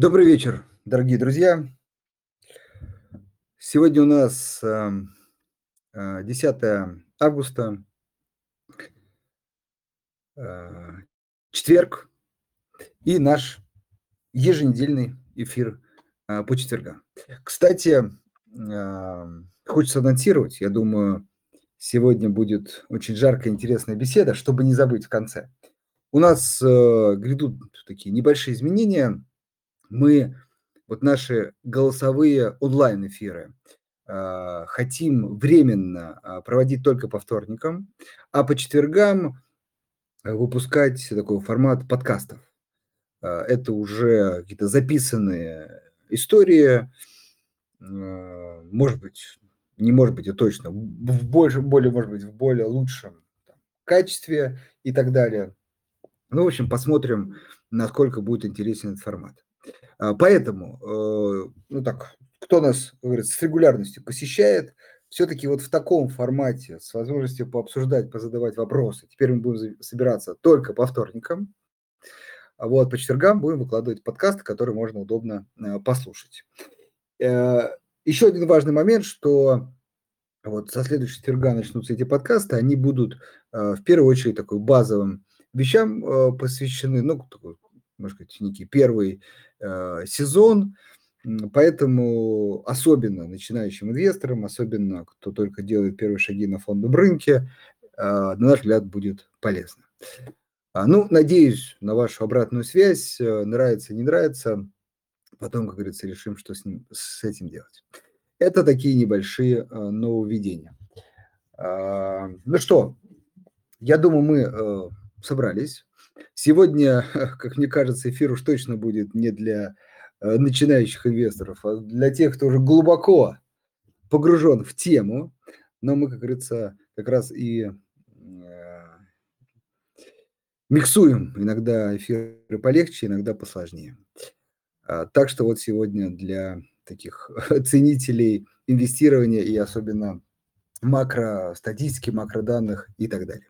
Добрый вечер, дорогие друзья. Сегодня у нас э, э, 10 августа, э, четверг, и наш еженедельный эфир э, по четвергам. Кстати, э, хочется анонсировать, я думаю, сегодня будет очень жаркая, интересная беседа, чтобы не забыть в конце. У нас э, грядут такие небольшие изменения. Мы вот наши голосовые онлайн-эфиры э, хотим временно э, проводить только по вторникам, а по четвергам выпускать такой формат подкастов. Это уже какие-то записанные истории, может быть, не может быть, а точно, в больше, более, может быть, в более лучшем качестве и так далее. Ну, в общем, посмотрим, насколько будет интересен этот формат. А, поэтому, э, ну так, кто нас, говорится, с регулярностью посещает, все-таки вот в таком формате, с возможностью пообсуждать, позадавать вопросы, теперь мы будем собираться только по вторникам, а вот по четвергам будем выкладывать подкасты, которые можно удобно э, послушать. Э, еще один важный момент, что вот со следующего четверга начнутся эти подкасты, они будут в первую очередь такой базовым вещам посвящены, ну, можно сказать, некий первый Э, сезон, поэтому особенно начинающим инвесторам, особенно кто только делает первые шаги на фондовом рынке, э, на наш взгляд, будет полезно. А, ну, надеюсь на вашу обратную связь, э, нравится, не нравится, потом, как говорится, решим, что с, ним, с этим делать. Это такие небольшие нововведения. А, ну что, я думаю, мы собрались. Сегодня, как мне кажется, эфир уж точно будет не для э, начинающих инвесторов, а для тех, кто уже глубоко погружен в тему. Но мы, как говорится, как раз и э, миксуем иногда эфиры полегче, иногда посложнее. А, так что вот сегодня для таких ценителей инвестирования и особенно макростатистики, макроданных и так далее.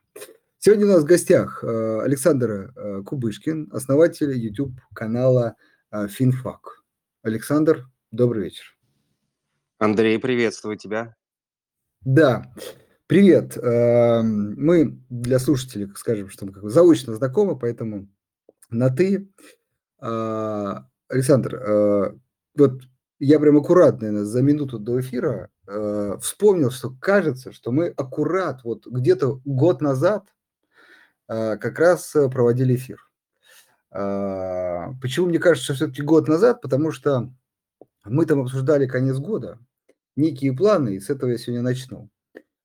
Сегодня у нас в гостях э, Александр э, Кубышкин, основатель YouTube-канала э, Финфак. Александр, добрый вечер. Андрей, приветствую тебя. Да, привет. Мы для слушателей, скажем, что мы как бы заочно знакомы, поэтому на «ты». Александр, вот я прям аккуратно, за минуту до эфира вспомнил, что кажется, что мы аккурат вот где-то год назад – как раз э, проводили эфир. А, почему мне кажется, что все-таки год назад? Потому что мы там обсуждали конец года, некие планы, и с этого я сегодня начну.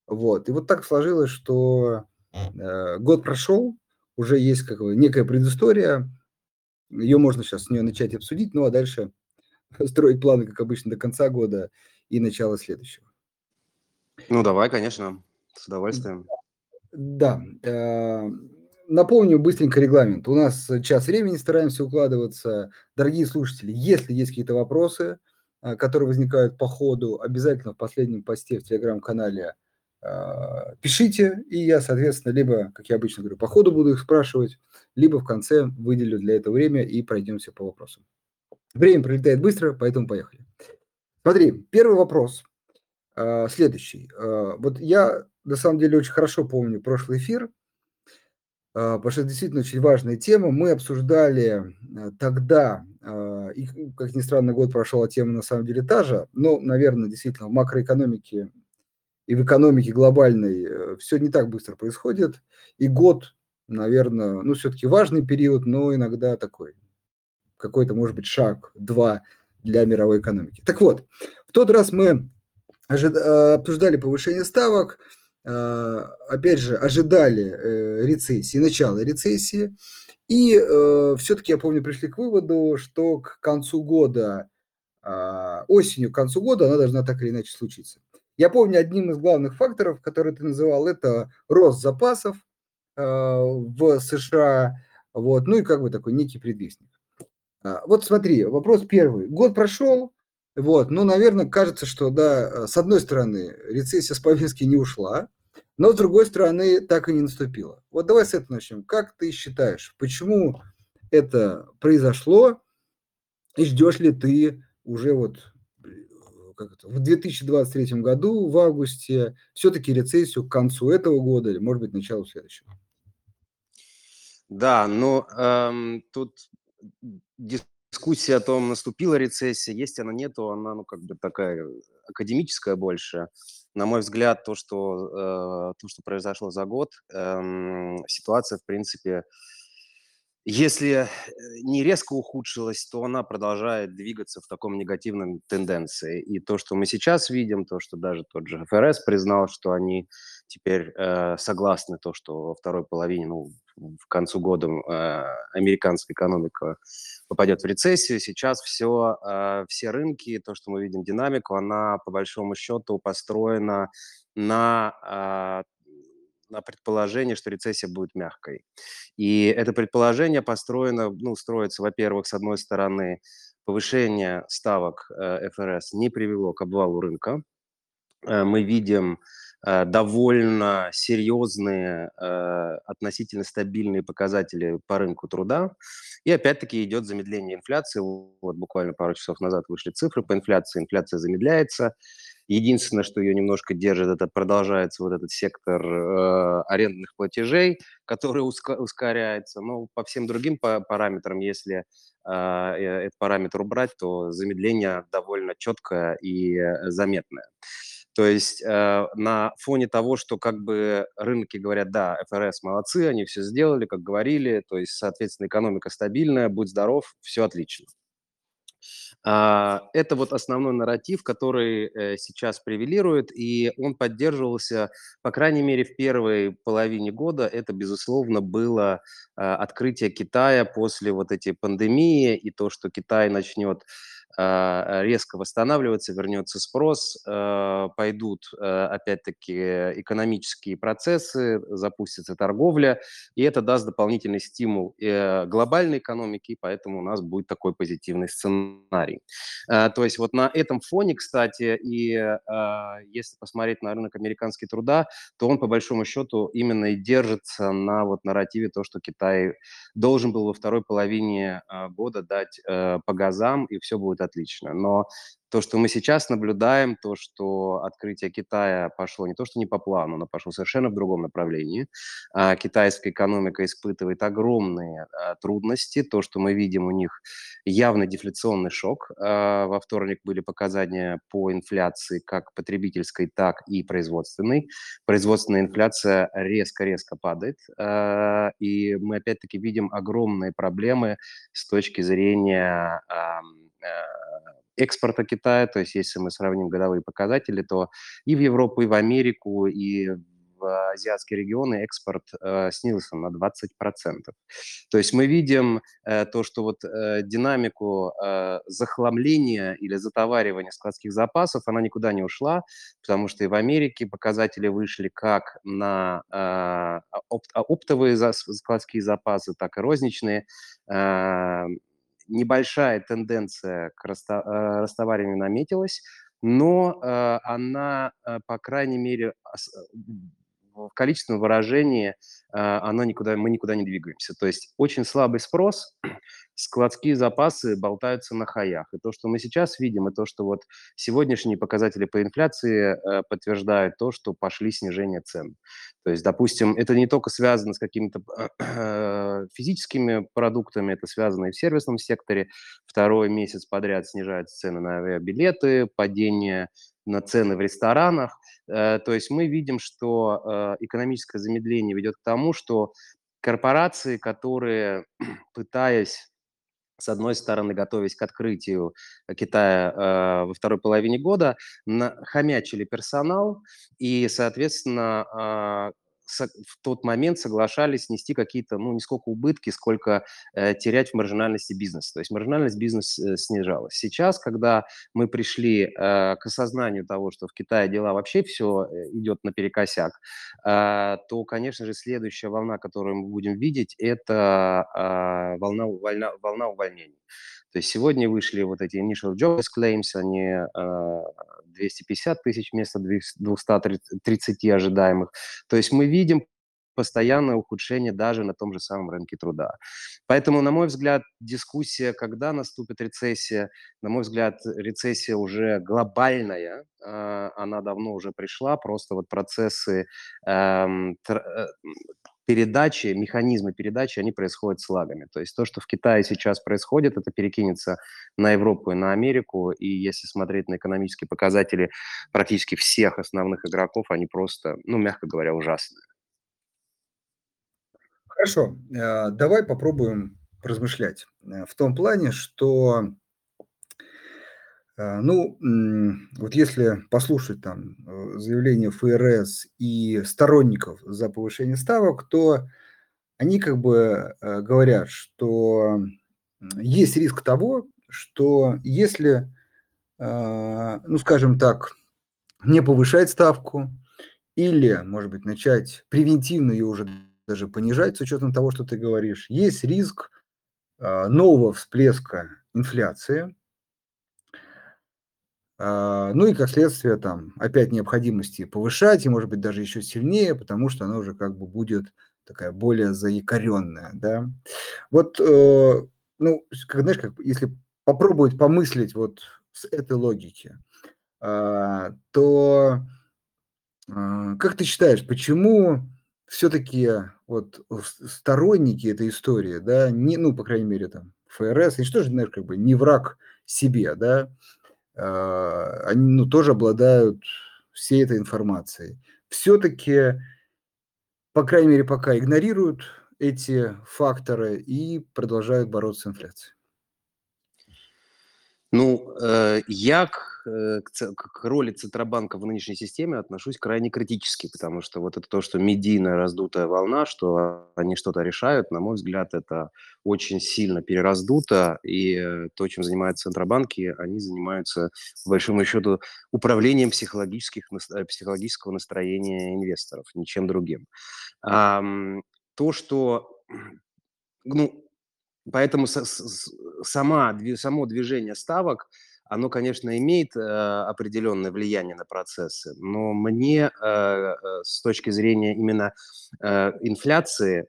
Вот. И вот так сложилось, что э, год прошел, уже есть как бы некая предыстория, ее можно сейчас с нее начать обсудить, ну а дальше строить планы, как обычно, до конца года и начала следующего. Ну давай, конечно, с удовольствием. Да. Э, напомню быстренько регламент. У нас час времени, стараемся укладываться. Дорогие слушатели, если есть какие-то вопросы, э, которые возникают по ходу, обязательно в последнем посте в телеграм-канале э, пишите, и я, соответственно, либо, как я обычно говорю, по ходу буду их спрашивать, либо в конце выделю для этого время и пройдемся по вопросам. Время пролетает быстро, поэтому поехали. Смотри, первый вопрос следующий. Вот я на самом деле очень хорошо помню прошлый эфир, а, потому что это действительно очень важная тема. Мы обсуждали э, тогда, а, и, как ни странно, год прошел, а тема на самом деле та же, но, наверное, действительно в макроэкономике и в экономике глобальной э, все не так быстро происходит, и год, наверное, ну, все-таки важный период, но иногда такой, какой-то, может быть, шаг, два для мировой экономики. Так вот, в тот раз мы э, обсуждали повышение ставок, а, опять же, ожидали э, рецессии, начала рецессии, и э, все-таки, я помню, пришли к выводу, что к концу года, а, осенью, к концу года она должна так или иначе случиться. Я помню, одним из главных факторов, который ты называл, это рост запасов а, в США, вот, ну и как бы такой некий предвестник. Вот смотри, вопрос первый. Год прошел, вот, ну, наверное, кажется, что, да, с одной стороны, рецессия с повестки не ушла, но, с другой стороны, так и не наступило. Вот давай с этого начнем. Как ты считаешь, почему это произошло? И ждешь ли ты уже вот, как это, в 2023 году, в августе, всё-таки рецессию к концу этого года или, может быть, началу следующего? Да, но, эм, тут дискуссия о том, наступила рецессия, есть она, нету, она, ну, как бы такая академическая больше. На мой взгляд, то, что, э, то, что произошло за год, эм, ситуация, в принципе если, э, не резко ухудшилась, то она продолжает двигаться в таком негативном тенденции. И то, что мы сейчас видим, то, что даже тот же ФРС признал, что они теперь, э, согласны, то, что во второй половине, ну, в концу года, э, американская экономика попадет в рецессию. Сейчас всё, э, все рынки, то, что мы видим динамику, она по большому счету построена на, а, на предположении, что рецессия будет мягкой. И это предположение построено, ну, строится, во-первых, с одной стороны, повышение ставок, э, ФРС не привело к обвалу рынка. Э, мы видим, э, довольно серьезные, э, относительно стабильные показатели по рынку труда. И опять-таки идет замедление инфляции. Вот буквально пару часов назад вышли цифры по инфляции. Инфляция замедляется. Единственное, что ее немножко держит, это продолжается вот этот сектор, э, арендных платежей, который уска ускоряется. Но по всем другим па параметрам, если, а, э, этот параметр убрать, то замедление довольно четкое и, э, заметное. То есть, э, на фоне того, что как бы рынки говорят: "Да, ФРС молодцы, они всё сделали, как говорили". То есть, соответственно, экономика стабильная, будь здоров, всё отлично. А, это вот основной нарратив, который, э, сейчас превалирует, и он поддерживался, по крайней мере, в первой половине года. Это, безусловно, было, а, открытие Китая после вот этой пандемии и то, что Китай начнет, резко восстанавливаться, вернется спрос, э, пойдут, э, опять-таки, экономические процессы, запустится торговля, и это даст дополнительный стимул, э, глобальной экономике, и поэтому у нас будет такой позитивный сценарий. То есть вот на этом фоне, кстати, и, а, если посмотреть на рынок американский труда, то он, по большому счету, именно и держится на вот нарративе, то, что Китай должен был во второй половине, а, года дать, по газам, и всё будет отлично. Но то, что мы сейчас наблюдаем, то, что открытие Китая пошло не то что не по плану, оно пошло совершенно в другом направлении. А, китайская экономика испытывает огромные, а, трудности. То, что мы видим, у них явный дефляционный шок. А, во вторник были показания по инфляции как потребительской, так и производственной. Производственная инфляция резко-резко падает, и мы опять-таки видим огромные проблемы с точки зрения, экспорта Китая. То есть если мы сравним годовые показатели, то и в Европу, и в Америку, и в азиатские регионы экспорт, э, снизился на 20 %. То есть мы видим, э, то, что вот, э, динамику, э, захламления или затоваривания складских запасов, она никуда не ушла, потому что и в Америке показатели вышли как на, а, опт оптовые зас складские запасы, так и розничные. А, небольшая тенденция к раста э, наметилась, но, э, она, э, по крайней мере, в количественном выражении, а, она никуда мы никуда не двигаемся. То есть очень слабый спрос, складские запасы болтаются на хаях. И то, что мы сейчас видим, и то, что вот сегодняшние показатели по инфляции, э, подтверждают то, что пошли снижения цен. То есть, допустим, это не тока связано с какими-то, физическими продуктами, это связано и в сервисном секторе. Второй месяц подряд снижаются цены на авиабилеты, падение на цены в ресторанах. Э, то есть мы видим, что, э, экономическое замедление ведет к тому, что корпорации, которые, пытаясь, с одной стороны, готовясь к открытию Китая, э, во второй половине года, хомячили персонал и, соответственно, со в тот момент соглашались нести какие-то, ну, не сколько убытки, сколько, э, терять в маржинальности бизнеса. То есть маржинальность бизнеса, э, снижалась. Сейчас, когда мы пришли, э, к осознанию того, что в Китае дела вообще всё, э, идет наперекосяк, а, то, конечно же, следующая волна, которую мы будем видеть, это, а, волна увольна волна увольнений. То есть сегодня вышли вот эти initial jobs claims, они, а, 250 тысяч вместо двихс двухста триц тридцати ожидаемых. То есть мы видим постоянное ухудшение даже на том же самом рынке труда. Поэтому, на мой взгляд, дискуссия, когда наступит рецессия, на мой взгляд, рецессия уже глобальная, а, она давно уже пришла, просто вот процессы эм, э, передачи, механизмы передачи, они происходят с лагами. То есть то, что в Китае сейчас происходит, это перекинется на Европу и на Америку. И если смотреть на экономические показатели практически всех основных игроков, они просто, ну, мягко говоря, ужасные. Хорошо, э, давай попробуем размышлять э, в том плане, что ну, вот если послушать там заявление ФРС и сторонников за повышение ставок, то они как бы говорят, что есть риск того, что если, ну, скажем так, не повышать ставку или, может быть, начать превентивно ее уже даже понижать с учетом того, что ты говоришь, есть риск нового всплеска инфляции, ну и как следствие там опять необходимости повышать, и может быть даже еще сильнее, потому что она уже как бы будет такая более заякоренная, да. Вот, э, ну, как, знаешь, как, если попробовать помыслить вот с этой логики, а, то как ты считаешь, почему все-таки вот сторонники этой истории, да, не, ну, по крайней мере, там, ФРС, они что же, знаешь, как бы не враг себе, да, а, они, ну, тоже обладают всей этой информацией. Все-таки, по крайней мере, пока игнорируют эти факторы и продолжают бороться с инфляцией. Ну, э, я к, э, к, к роли Центробанка в нынешней системе отношусь крайне критически, потому что вот это то, что медийная раздутая волна, что они что-то решают, на мой взгляд, это очень сильно перераздуто, и э, то, чем занимаются Центробанки, они занимаются, по большому счету, управлением психологических, психологического настроения инвесторов, ничем другим. То, что ну, Поэтому сама, само движение ставок, оно, конечно, имеет э, определенное влияние на процессы, но мне э, э, с точки зрения именно э, инфляции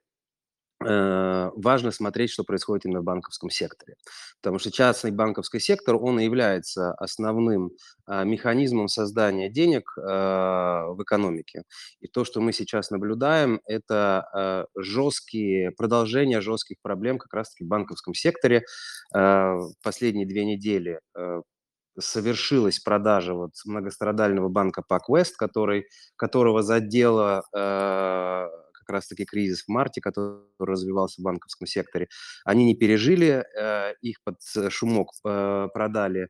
важно смотреть, что происходит именно в банковском секторе. Потому что частный банковский сектор, он и является основным а, механизмом создания денег а, в экономике. И то, что мы сейчас наблюдаем, это а, жесткие, продолжение жестких проблем как раз-таки в банковском секторе. Последние две недели совершилась продажа вот многострадального банка PacWest, который, которого задело как раз-таки кризис в марте, который развивался в банковском секторе, они не пережили, э, их под шумок э, продали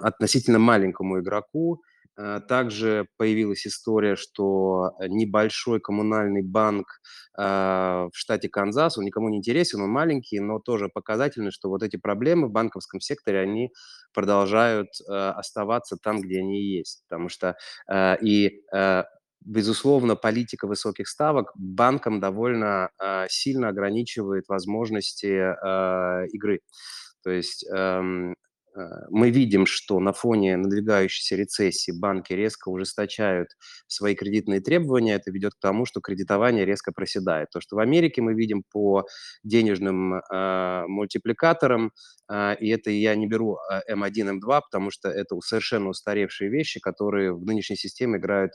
относительно маленькому игроку. Э, также появилась история, что небольшой коммунальный банк в штате Канзас, он никому не интересен, он маленький, но тоже показательно, что вот эти проблемы в банковском секторе, они продолжают оставаться там, где они есть. Потому что и безусловно, политика высоких ставок банкам довольно э, сильно ограничивает возможности э, игры. То есть эм, мы видим, что на фоне надвигающейся рецессии банки резко ужесточают свои кредитные требования. Это ведет к тому, что кредитование резко проседает. То, что в Америке мы видим по денежным э, мультипликаторам, э, и это я не беру М1, э, М2, потому что это совершенно устаревшие вещи, которые в нынешней системе играют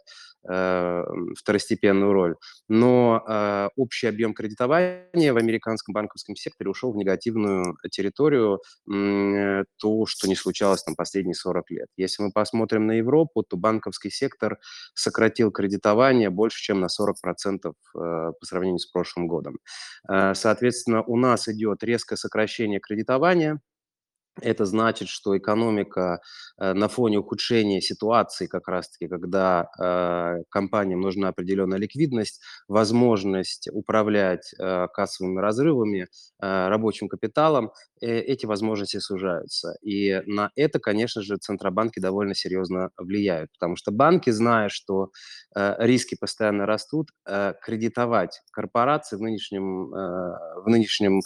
э, второстепенную роль. Но э, общий объем кредитования в американском банковском секторе ушел в негативную территорию. Э, то, что не случалось там последние 40 лет. Если мы посмотрим на Европу, то банковский сектор сократил кредитование больше, чем на 40% э, по сравнению с прошлым годом. Э, соответственно, у нас идет резкое сокращение кредитования, это значит, что экономика э, на фоне ухудшения ситуации, как раз-таки, когда э, компаниям нужна определенная ликвидность, возможность управлять э, кассовыми разрывами, рабочим капиталом, эти возможности сужаются. И на это, конечно же, центробанки довольно серьезно влияют, потому что банки, зная, что риски постоянно растут, кредитовать корпорации в нынешнем, в нынешнем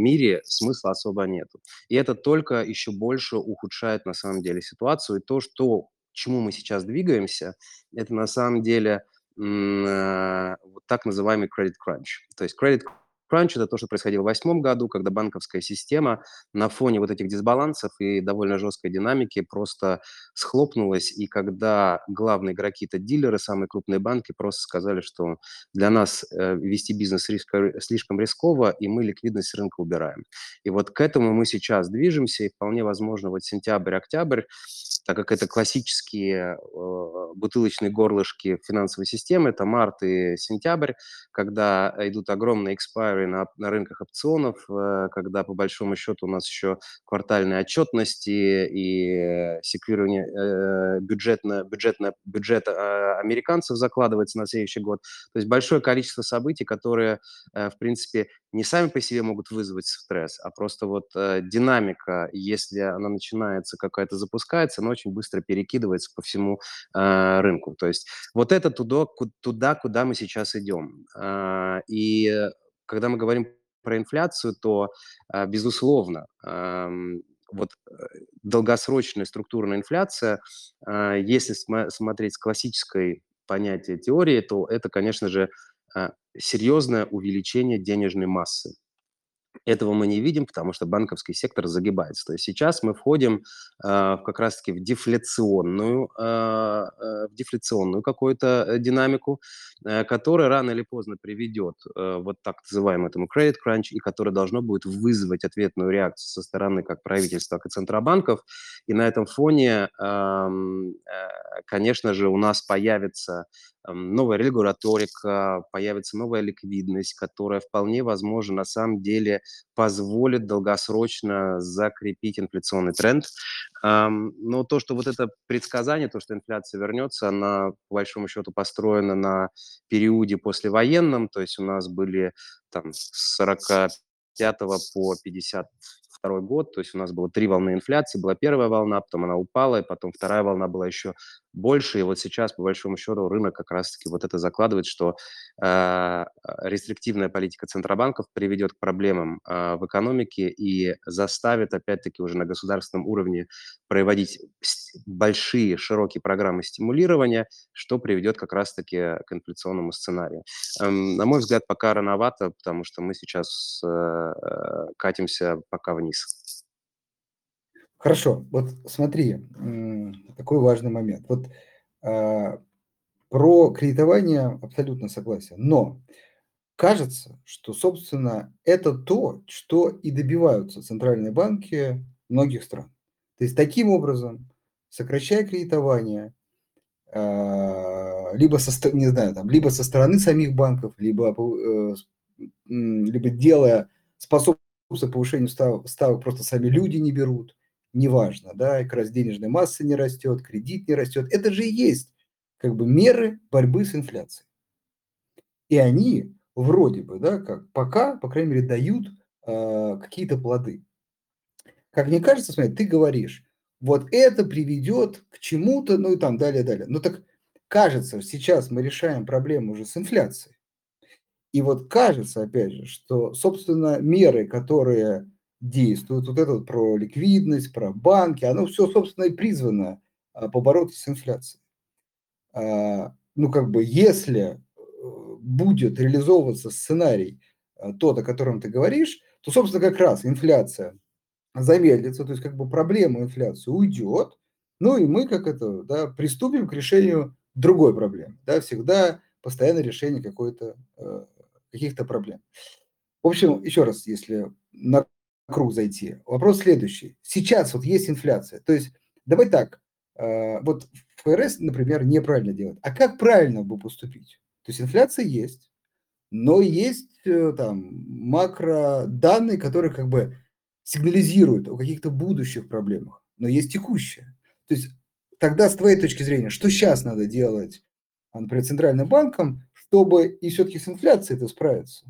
мире смысла особо нету. И это только еще больше ухудшает на самом деле ситуацию. И то, что, к чему мы сейчас двигаемся, это на самом деле э, вот так называемый credit crunch. То есть credit Crunch – это то, что происходило в 2008 году, когда банковская система на фоне вот этих дисбалансов и довольно жесткой динамики просто схлопнулась, и когда главные игроки, это дилеры, самые крупные банки, просто сказали, что для нас э, вести бизнес риска, слишком рисково, и мы ликвидность рынка убираем. И вот к этому мы сейчас движемся, и вполне возможно вот сентябрь-октябрь, так как это классические э, бутылочные горлышки финансовой системы, это март и сентябрь, когда идут огромные экспайры которые на, на рынках опционов, э, когда по большому счету у нас еще квартальные отчетности и секвирование э, бюджетно, бюджетно, бюджет э, американцев закладывается на следующий год. То есть большое количество событий, которые, в принципе, не сами по себе могут вызвать стресс, а просто вот динамика, если она начинается какая-то запускается, она очень быстро перекидывается по всему рынку. То есть вот это туда, туда куда мы сейчас идем. И когда мы говорим про инфляцию, то, а, безусловно, вот э, долгосрочная структурная инфляция, а, если смотреть с классической понятия теории, то это, конечно же, а, серьезное увеличение денежной массы. Этого мы не видим, потому что банковский сектор загибается. То есть сейчас мы входим э, как раз-таки в дефляционную, э, в дефляционную какую-то э, динамику, э, которая рано или поздно приведет э, вот так называемому этому credit crunch, и которая должно будет вызвать ответную реакцию со стороны как правительства, так и центробанков. И на этом фоне, э, конечно же, у нас появится новая регуляторика, появится новая ликвидность, которая вполне возможно на самом деле позволит долгосрочно закрепить инфляционный тренд. Но то, что вот это предсказание, то, что инфляция вернется, она по большому счету построена на периоде послевоенном, то есть у нас были там с 45 по 50 второй год, то есть у нас было три волны инфляции, была первая волна, потом она упала, и потом вторая волна была еще больше, и вот сейчас, по большому счету, рынок как раз-таки вот это закладывает, что э, рестриктивная политика центробанков приведет к проблемам э, в экономике и заставит, опять-таки, уже на государственном уровне проводить большие, широкие программы стимулирования, что приведет как раз-таки к инфляционному сценарию. Эм, на мой взгляд, пока рановато, потому что мы сейчас э, катимся пока вниз. Хорошо, вот смотри, такой важный момент. Вот э, про кредитование абсолютно согласен, но кажется, что, собственно, это то, что и добиваются центральные банки многих стран. То есть таким образом, сокращая кредитование, э, либо со, не знаю, там, либо со стороны самих банков, либо, э, либо делая способствуя повышению ставок, ставок, просто сами люди не берут, неважно, да, как раз денежная масса не растет, кредит не растет. Это же и есть как бы меры борьбы с инфляцией. И они вроде бы, да, как пока, по крайней мере, дают э, какие-то плоды. Как мне кажется, смотри, ты говоришь, вот это приведет к чему-то, ну и там далее, далее. Ну так кажется, сейчас мы решаем проблему уже с инфляцией. И вот кажется, опять же, что, собственно, меры, которые действуют, вот это вот про ликвидность, про банки, оно все, собственно, и призвано а, побороться с инфляцией. А, ну, как бы, если э, будет реализовываться сценарий а, тот, о котором ты говоришь, то, собственно, как раз инфляция замедлится, то есть как бы проблема инфляции уйдет, ну и мы как это, да, приступим к решению другой проблемы, да, всегда постоянное решение какой-то, э, каких-то проблем. В общем, еще раз, если на круг зайти. Вопрос следующий. Сейчас вот есть инфляция. То есть давай так, э, вот ФРС, например, неправильно делает. А как правильно бы поступить? То есть инфляция есть, но есть э, там макроданные, которые как бы сигнализируют о каких-то будущих проблемах, но есть текущее. То есть тогда с твоей точки зрения, что сейчас надо делать, например, центральным банком, чтобы и все-таки с инфляцией это справиться?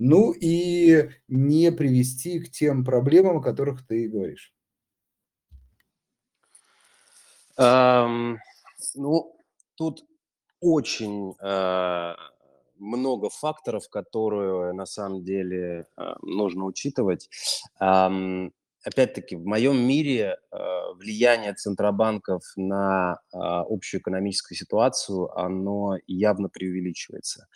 Ну и не привести к тем проблемам, о которых ты говоришь. Um, ну, тут очень uh, много факторов, которые на самом деле uh, нужно учитывать. Um, опять-таки, в моем мире э, влияние центробанков на э, общую экономическую ситуацию, оно явно преувеличивается.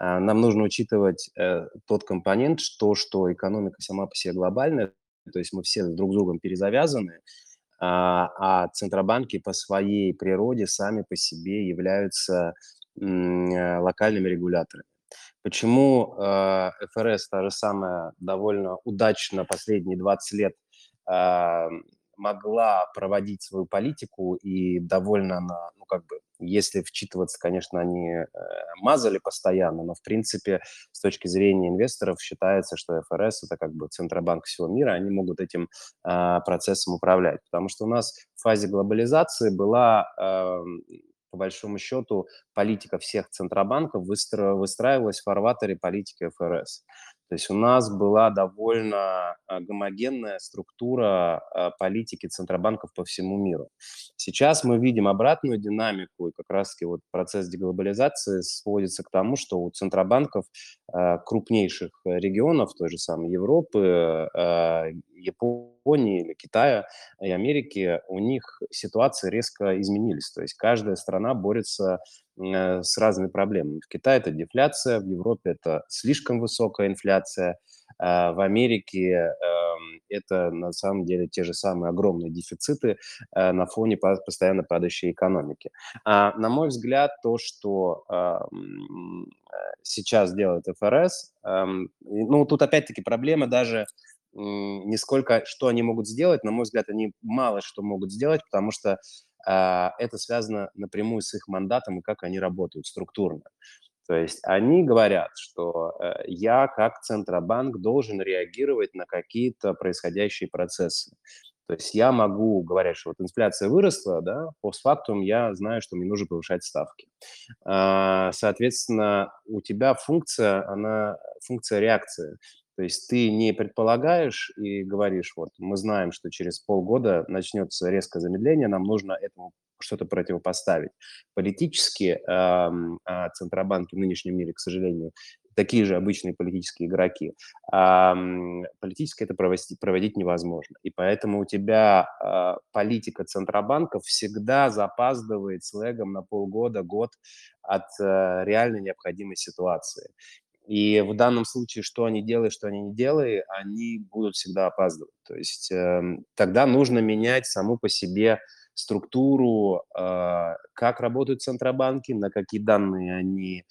Э, нам нужно учитывать э, тот компонент, что, что экономика сама по себе глобальная, то есть мы все друг с другом перезавязаны, а, а центробанки по своей природе сами по себе являются э, локальными регуляторами. Почему ФРС та же самая довольно удачно последние 20 лет могла проводить свою политику и довольно она, ну как бы, если вчитываться, конечно, они э, мазали постоянно, но в принципе с точки зрения инвесторов считается, что ФРС это как бы центробанк всего мира, они могут этим э, процессом управлять, потому что у нас в фазе глобализации была э, по большому счету политика всех центробанков выстраивалась в фарватере политики ФРС. То есть у нас была довольно а, гомогенная структура а, политики центробанков по всему миру. Сейчас мы видим обратную динамику, и как раз-таки вот процесс деглобализации сводится к тому, что у центробанков а, крупнейших регионов, той же самой Европы, Японии или Китая и Америки, у них ситуации резко изменились. То есть каждая страна борется Э, с разными проблемами. В Китае это дефляция, в Европе это слишком высокая инфляция, а в Америке эм, это на самом деле те же самые огромные дефициты э, на фоне постоянно падающей экономики. А, на мой взгляд, то, что эм, сейчас делает ФРС, эм, ну, тут опять-таки проблема даже не сколько, что они могут сделать, на мой взгляд, они мало что могут сделать, потому что а, это связано напрямую с их мандатом и как они работают структурно. То есть они говорят, что э, я как Центробанк должен реагировать на какие-то происходящие процессы. То есть я могу говорить, что вот инфляция выросла, да, постфактум я знаю, что мне нужно повышать ставки. А, соответственно, у тебя функция, она функция реакции. То есть ты не предполагаешь и говоришь, вот мы знаем, что через полгода начнется резкое замедление, нам нужно этому что-то противопоставить. Политически э, центробанки в нынешнем мире, к сожалению, такие же обычные политические игроки. А, политически это проводить, проводить невозможно. И поэтому у тебя а, политика центробанков всегда запаздывает с легом на полгода, год от а, реальной необходимой ситуации. И в данном случае, что они делают, что они не делают, они будут всегда опаздывать. То есть э, тогда нужно менять саму по себе структуру, э, как работают центробанки, на какие данные они э,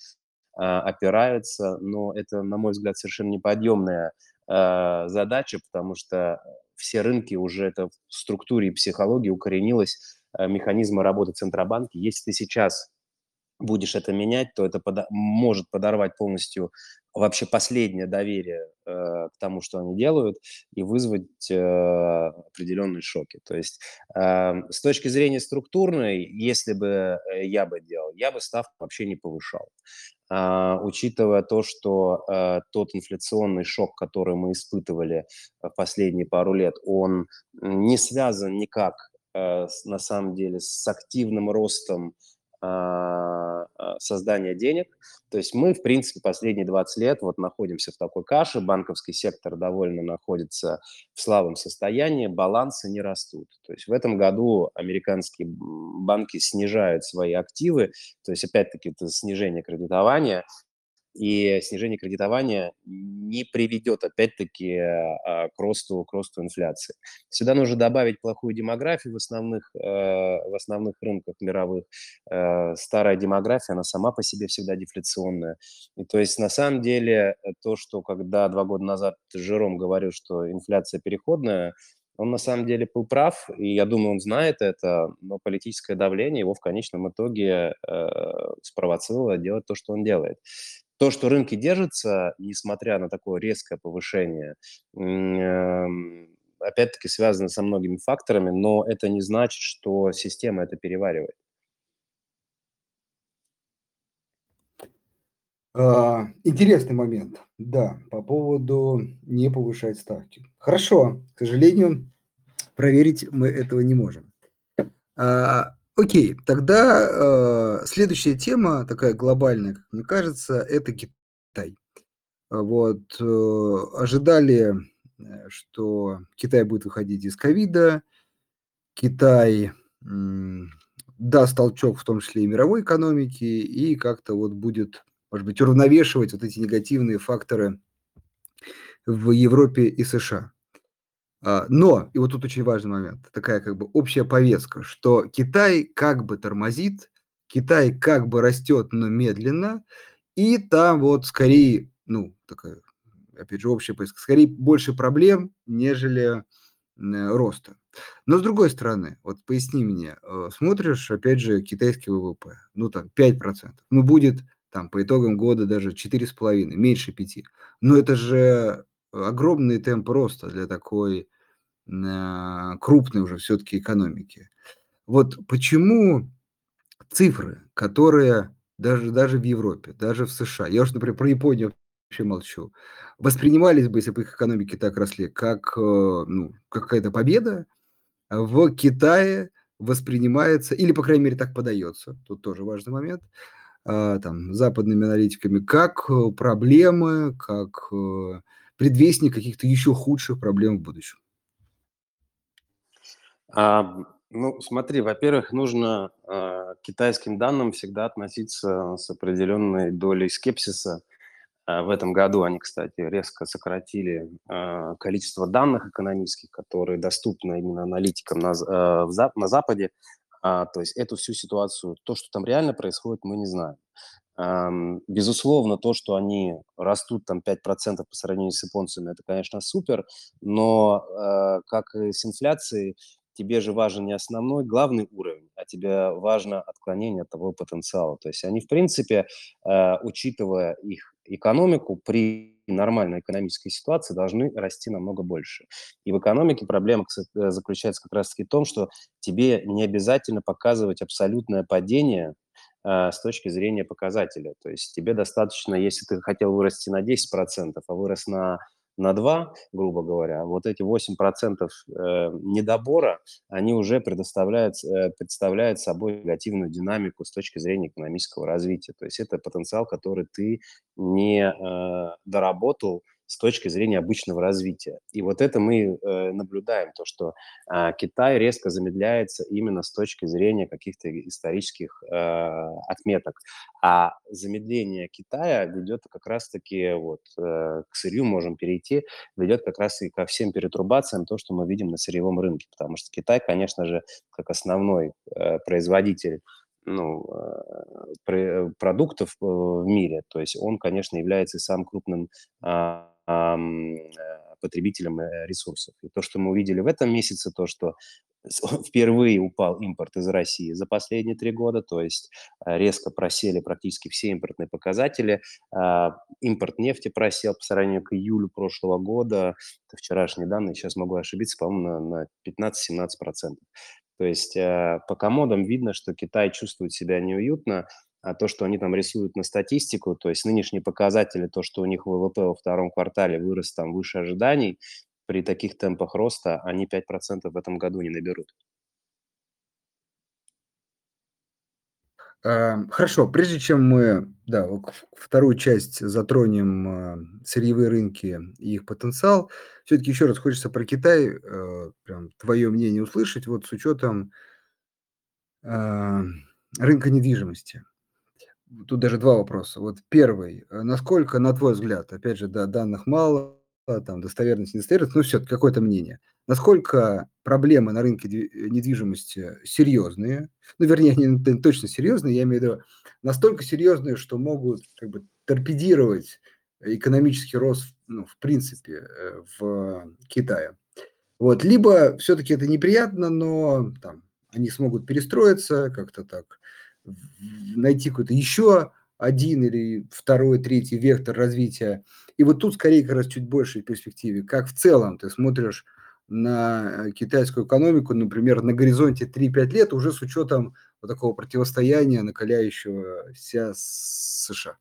опираются. Но это, на мой взгляд, совершенно неподъемная э, задача, потому что все рынки уже это в структуре и психологии укоренилось э, механизмы работы центробанки. Если ты сейчас будешь это менять, то это подо- может подорвать полностью вообще последнее доверие э, к тому, что они делают, и вызвать э, определенные шоки. То есть э, с точки зрения структурной, если бы э, я бы делал, я бы ставку вообще не повышал. Uh, учитывая то, что uh, тот инфляционный шок, который мы испытывали в последние пару лет, он не связан никак uh, с, на самом деле с активным ростом создания денег. То есть мы, в принципе, последние 20 лет вот находимся в такой каше, банковский сектор довольно находится в слабом состоянии, балансы не растут. То есть в этом году американские банки снижают свои активы, то есть опять-таки это снижение кредитования, и снижение кредитования не приведет, опять-таки, а, к росту, к росту инфляции. Сюда нужно добавить плохую демографию в основных, э, в основных рынках мировых. Э, старая демография, она сама по себе всегда дефляционная. И то есть, на самом деле, то, что когда два года назад Жером говорил, что инфляция переходная, он на самом деле был прав, и я думаю, он знает это, но политическое давление его в конечном итоге э, спровоцировало делать то, что он делает. То, что рынки держатся, несмотря на такое резкое повышение, эм, опять-таки связано со многими факторами, но это не значит, что система это переваривает. А, интересный момент, да, по поводу не повышать ставки. Хорошо, к сожалению, проверить мы этого не можем. А, Окей, тогда э, следующая тема, такая глобальная, как мне кажется, это Китай. Вот, э, ожидали э, что Китай будет выходить из ковида, Китай м, даст толчок в том числе и мировой экономике, и как-то вот будет, может быть, уравновешивать вот эти негативные факторы в Европе и США. А, но, и вот тут очень важный момент, такая как бы общая повестка, что Китай как бы тормозит, Китай как бы растет, но медленно, и там вот скорее, ну, такая, опять же, общая повестка, скорее больше проблем, нежели роста. Но с другой стороны, вот поясни мне, э, смотришь, опять же, китайский ВВП, ну там 5%, ну будет там по итогам года даже 4,5, меньше 5. Но это же огромный темп роста для такой крупной уже все-таки экономики. Вот почему цифры, которые даже, даже в Европе, даже в США, я уж, например, про Японию вообще молчу, воспринимались бы, если бы их экономики так росли, как э, ну, какая-то победа, в Китае воспринимается, или, по крайней мере, так подается, тут тоже важный момент, а, там, западными аналитиками, как э, проблемы, как э, предвестник каких-то еще худших проблем в будущем. А, ну, смотри, во-первых, нужно а, к китайским данным всегда относиться с определенной долей скепсиса. А, в этом году они, кстати, резко сократили а, количество данных экономических, которые доступны именно аналитикам на, а, в, на Западе. А, то есть эту всю ситуацию, то, что там реально происходит, мы не знаем. Безусловно, то, что они растут там 5% по сравнению с японцами, это, конечно, супер, но как и с инфляцией, тебе же важен не основной, главный уровень, а тебе важно отклонение от того потенциала. То есть они, в принципе, э, учитывая их экономику, при нормальной экономической ситуации должны расти намного больше. И в экономике проблема э, заключается как раз-таки в том, что тебе не обязательно показывать абсолютное падение э, с точки зрения показателя. То есть тебе достаточно, если ты хотел вырасти на 10%, а вырос на на 2, грубо говоря, вот эти 8% э, недобора, они уже предоставляют, э, представляют собой негативную динамику с точки зрения экономического развития. То есть это потенциал, который ты не э, доработал с точки зрения обычного развития. И вот это мы э, наблюдаем, то, что э, Китай резко замедляется именно с точки зрения каких-то исторических э, отметок. А замедление Китая ведет как раз-таки, вот, э, к сырью можем перейти, ведет как раз и ко всем перетрубациям, то, что мы видим на сырьевом рынке. Потому что Китай, конечно же, как основной э, производитель ну, э, продуктов э, в мире. То есть он, конечно, является самым крупным а, потребителям э, ресурсов. И то, что мы увидели в этом месяце, то, что впервые упал импорт из России за последние три года, то есть э, резко просели практически все импортные показатели. А, импорт нефти просел по сравнению к июлю прошлого года, это вчерашние данные, сейчас могу ошибиться, по-моему, на 15-17%. То есть по комодам видно, что Китай чувствует себя неуютно, а то, что они там рисуют на статистику, то есть нынешние показатели, то, что у них ВВП во втором квартале вырос там выше ожиданий, при таких темпах роста они 5% в этом году не наберут. Эм, хорошо, прежде чем мы да, вторую часть затронем э, сырьевые рынки и их потенциал, все-таки еще раз хочется про Китай, э, прям твое мнение услышать, вот с учетом рынка недвижимости. Тут даже два вопроса. Вот первый. Э, насколько, на твой взгляд, опять же, да, данных мало, там, достоверность, недостоверность, но все-таки какое-то мнение. Насколько проблемы на рынке недвижимости серьезные, ну, вернее, они точно серьезные, я имею в виду настолько серьезные, что могут как бы торпедировать экономический рост, ну, в принципе, э, в Китае. Вот, либо все-таки это неприятно, но там, они смогут перестроиться как-то так, найти какой-то еще один или второй, третий вектор развития. И вот тут скорее как раз чуть больше в перспективе. Как в целом ты смотришь на китайскую экономику, например, на горизонте 3-5 лет уже с учетом вот такого противостояния, накаляющегося с США?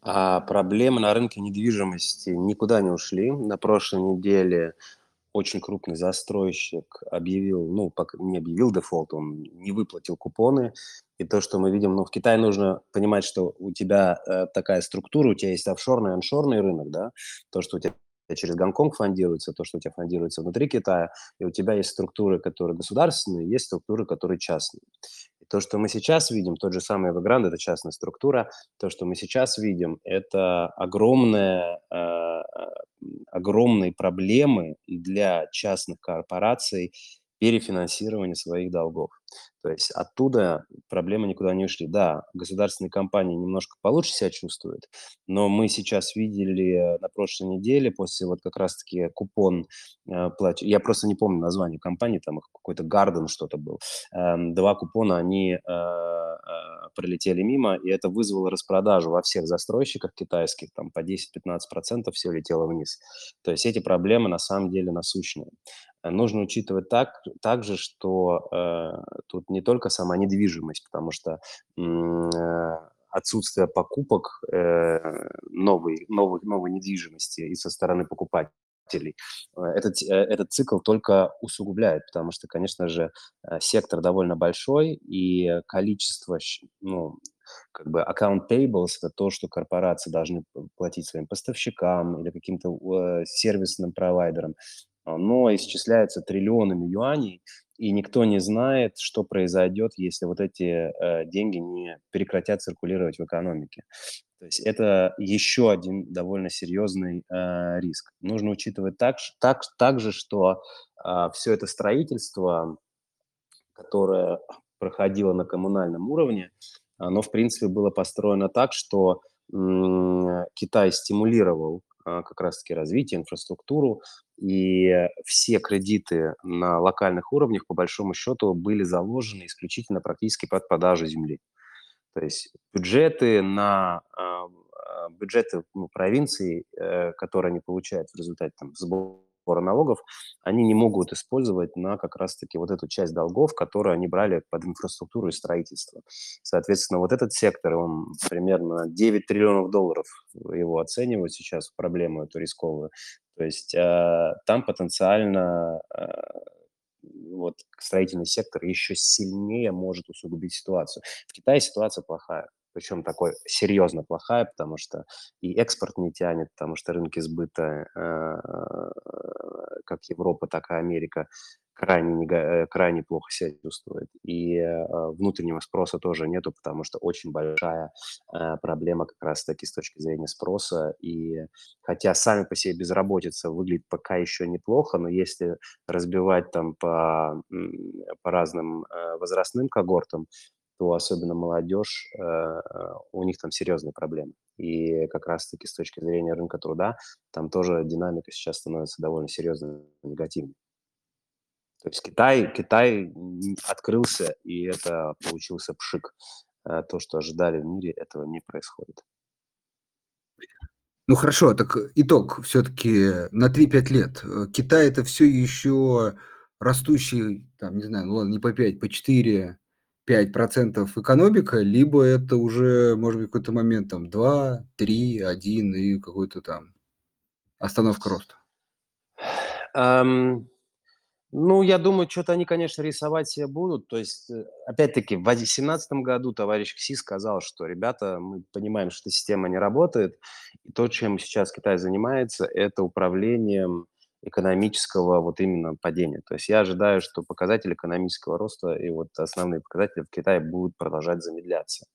А проблемы на рынке недвижимости никуда не ушли. На прошлой неделе очень крупный застройщик объявил, ну, не объявил дефолт, он не выплатил купоны. И то, что мы видим, ну, в Китае нужно понимать, что у тебя э, такая структура, у тебя есть офшорный и аншорный рынок, да, то, что у тебя через Гонконг фондируется, то, что у тебя фондируется внутри Китая, и у тебя есть структуры, которые государственные, есть структуры, которые частные. То, что мы сейчас видим, тот же самый Evergrande, это частная структура, то, что мы сейчас видим, это огромная, э, огромные проблемы для частных корпораций перефинансирования своих долгов. То есть оттуда проблемы никуда не ушли. Да, государственные компании немножко получше себя чувствуют, но мы сейчас видели на прошлой неделе, после вот как раз-таки купон э, платю, я просто не помню название компании, там какой-то Гарден что-то был, э, два купона, они э, э, пролетели мимо, и это вызвало распродажу во всех застройщиках китайских, там по 10-15% все летело вниз. То есть эти проблемы на самом деле насущные. Э, нужно учитывать так, также, что э, тут не только сама недвижимость, потому что э, отсутствие покупок э, новой, новой, новой недвижимости и со стороны покупателей, э, этот, э, этот цикл только усугубляет, потому что, конечно же, сектор довольно большой, и количество, ну, как бы account payables – это то, что корпорации должны платить своим поставщикам или каким-то э, сервисным провайдерам оно исчисляется триллионами юаней, и никто не знает, что произойдет, если вот эти э, деньги не прекратят циркулировать в экономике. То есть это еще один довольно серьезный э, риск. Нужно учитывать так, так, также, что э, а, все это строительство, которое проходило на коммунальном уровне, оно, в принципе, было построено так, что м- Китай стимулировал а, как раз-таки развитие, инфраструктуру, и все кредиты на локальных уровнях, по большому счету, были заложены исключительно практически под продажу земли. То есть бюджеты на а, а, бюджеты ну, провинции, э, которые они получают в результате там, сбора сбора налогов, они не могут использовать на как раз-таки вот эту часть долгов, которые они брали под инфраструктуру и строительство. Соответственно, вот этот сектор, он примерно 9 триллионов долларов его оценивают сейчас проблему эту рисковую. То есть э, там потенциально э, вот строительный сектор еще сильнее может усугубить ситуацию. В Китае ситуация плохая причем такой серьезно плохая, потому что и экспорт не тянет, потому что рынки сбыта, э, как Европа, так и Америка, крайне, э, крайне плохо себя чувствует. И э, внутреннего спроса тоже нету, потому что очень большая проблема как раз-таки с точки зрения спроса. И хотя сами по себе безработица выглядит пока еще неплохо, но если разбивать там по, по разным возрастным когортам, то особенно молодежь, э, э, у них там серьезные проблемы. И как раз-таки с точки зрения рынка труда, там тоже динамика сейчас становится довольно серьезно негативной. То есть Китай, Китай открылся, и это получился пшик. Э, то, что ожидали в мире, этого не происходит. Ну хорошо, так итог все-таки на 3-5 лет. Китай это все еще растущий, там, не знаю, ну ладно, не по 5, по 4 5% экономика, либо это уже, может быть, какой-то момент там 2, 3, 1 и какой-то там остановка роста? Эм, ну, я думаю, что-то они, конечно, рисовать себе будут. То есть, э, опять-таки, в 2017 году товарищ Кси сказал, что, ребята, мы понимаем, что система не работает, и то, чем сейчас Китай занимается, это управлением экономического вот именно падения. То есть я ожидаю, что показатели экономического роста и вот основные показатели в Китае будут продолжать замедляться.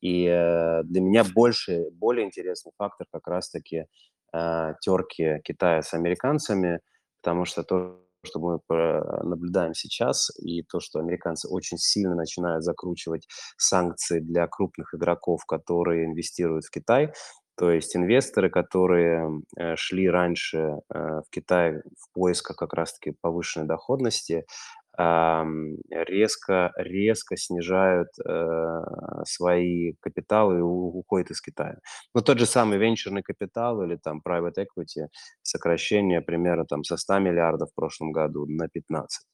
И э, для меня больше, более интересный фактор как раз-таки э, терки Китая с американцами, потому что то, что мы наблюдаем сейчас, и то, что американцы очень сильно начинают закручивать санкции для крупных игроков, которые инвестируют в Китай, то есть инвесторы, которые э, шли раньше э, в Китай в поисках как раз-таки повышенной доходности, резко, резко снижают э, свои капиталы и уходят из Китая. Но тот же самый венчурный капитал или там private equity, сокращение примерно там со 100 миллиардов в прошлом году на 15.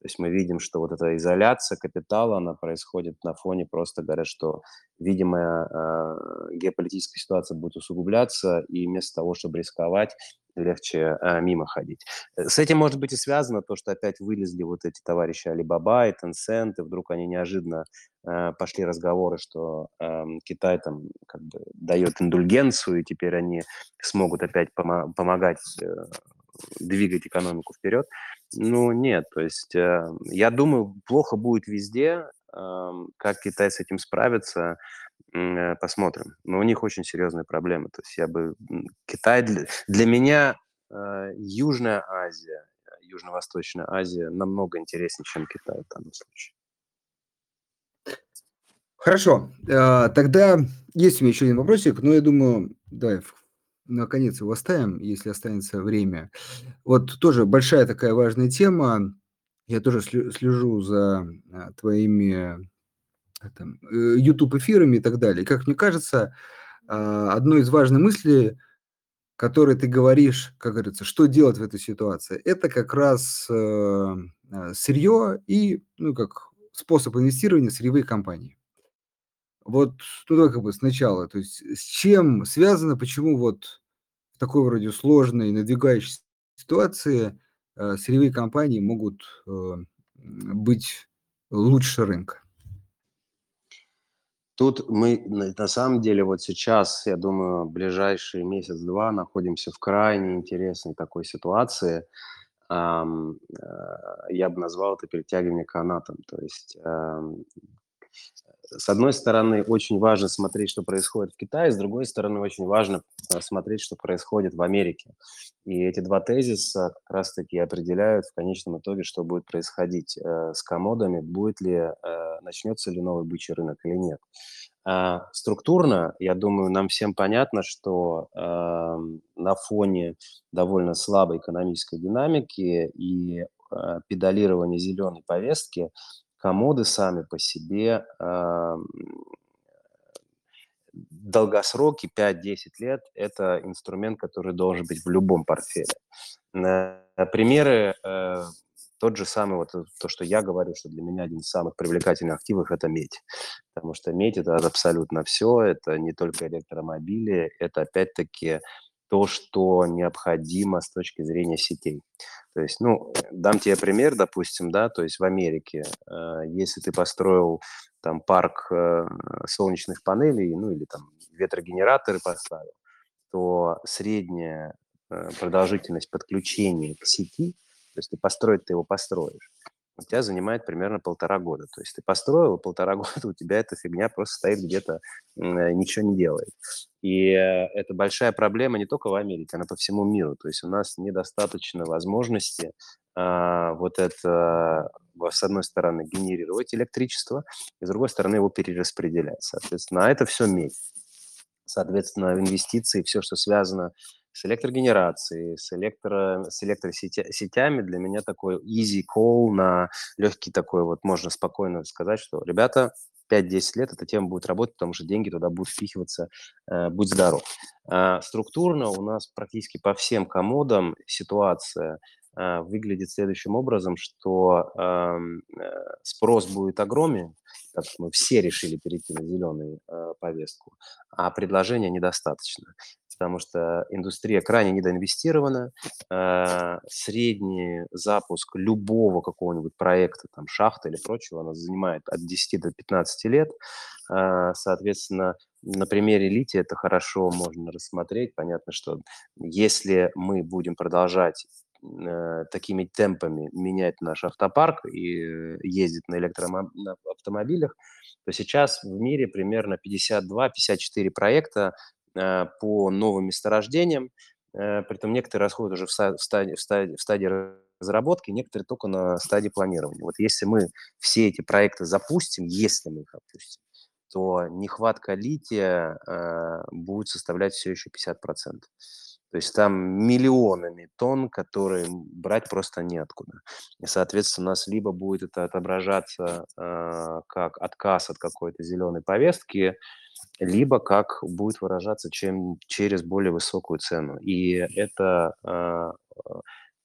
То есть мы видим, что вот эта изоляция капитала, она происходит на фоне, просто говорят, что, видимо, э, геополитическая ситуация будет усугубляться, и вместо того, чтобы рисковать, легче э, мимо ходить. С этим может быть и связано то, что опять вылезли вот эти товарищи Alibaba и Tencent, и вдруг они неожиданно э, пошли разговоры, что э, Китай там как бы дает индульгенцию, и теперь они смогут опять пом- помогать э, двигать экономику вперед. Ну, нет, то есть э, я думаю, плохо будет везде, э, как Китай с этим справится, э, посмотрим. Но у них очень серьезные проблемы. То есть я бы... Китай для, для меня э, Южная Азия, Южно-Восточная Азия намного интереснее, чем Китай в данном случае. Хорошо. Э, тогда есть у меня еще один вопросик, но я думаю, да, наконец его оставим, если останется время. Вот тоже большая такая важная тема. Я тоже слежу за а, твоими там, YouTube э, эфирами и так далее. Как мне кажется, а, одной из важных мыслей, которые ты говоришь, как говорится, что делать в этой ситуации, это как раз э, а, сырье и, ну, как способ инвестирования сырьевые компании. Вот туда как бы сначала, то есть с чем связано, почему вот в такой вроде сложной, надвигающейся ситуации э, сырьевые компании могут э, быть лучше рынка? Тут мы на самом деле вот сейчас, я думаю, ближайший месяц-два находимся в крайне интересной такой ситуации. Э, я бы назвал это перетягивание канатом. То есть эм, с одной стороны, очень важно смотреть, что происходит в Китае, с другой стороны, очень важно э, смотреть, что происходит в Америке. И эти два тезиса как раз-таки определяют в конечном итоге, что будет происходить э, с комодами, будет ли, э, начнется ли новый бычий рынок или нет. А структурно, я думаю, нам всем понятно, что э, на фоне довольно слабой экономической динамики и педалирования зеленой повестки комоды сами по себе э, долгосроки 5-10 лет – это инструмент, который должен быть в любом портфеле. Примеры э, тот же самый, вот то, что я говорю, что для меня один из самых привлекательных активов – это медь. Потому что медь – это абсолютно все, это не только электромобили, это опять-таки то, что необходимо с точки зрения сетей. То есть, ну, дам тебе пример, допустим, да, то есть в Америке, э, если ты построил там парк э, солнечных панелей, ну, или там ветрогенераторы поставил, то средняя э, продолжительность подключения к сети, то есть ты построить, ты его построишь, у тебя занимает примерно полтора года. То есть ты построил, и полтора года у тебя эта фигня просто стоит где-то, э, ничего не делает. И э, это большая проблема не только в Америке, она по всему миру. То есть у нас недостаточно возможности а, вот это, с одной стороны, генерировать электричество, и с другой стороны, его перераспределять. Соответственно, а это все медь. Соответственно, инвестиции, все, что связано с электрогенерацией, с, электро, с электросетями для меня такой easy call на легкий такой вот, можно спокойно сказать, что, ребята, 5-10 лет эта тема будет работать, потому что деньги туда будут впихиваться, э, будь здоров. А структурно у нас практически по всем комодам ситуация э, выглядит следующим образом, что эм, э, спрос будет огромен, так мы все решили перейти на зеленую э, повестку, а предложения недостаточно потому что индустрия крайне недоинвестирована. Э, средний запуск любого какого-нибудь проекта, там, шахты или прочего, она занимает от 10 до 15 лет. Э, соответственно, на примере лития это хорошо можно рассмотреть. Понятно, что если мы будем продолжать э, такими темпами менять наш автопарк и ездить на электроавтомобилях, то сейчас в мире примерно 52-54 проекта по новым месторождениям. Э, притом некоторые расходят уже в стадии, в стадии, в стадии разработки, некоторые только на стадии планирования. Вот если мы все эти проекты запустим, если мы их запустим, то нехватка лития э, будет составлять все еще 50%. То есть там миллионами тонн, которые брать просто неоткуда. И, соответственно, у нас либо будет это отображаться э, как отказ от какой-то зеленой повестки, либо как будет выражаться чем через более высокую цену. И это э,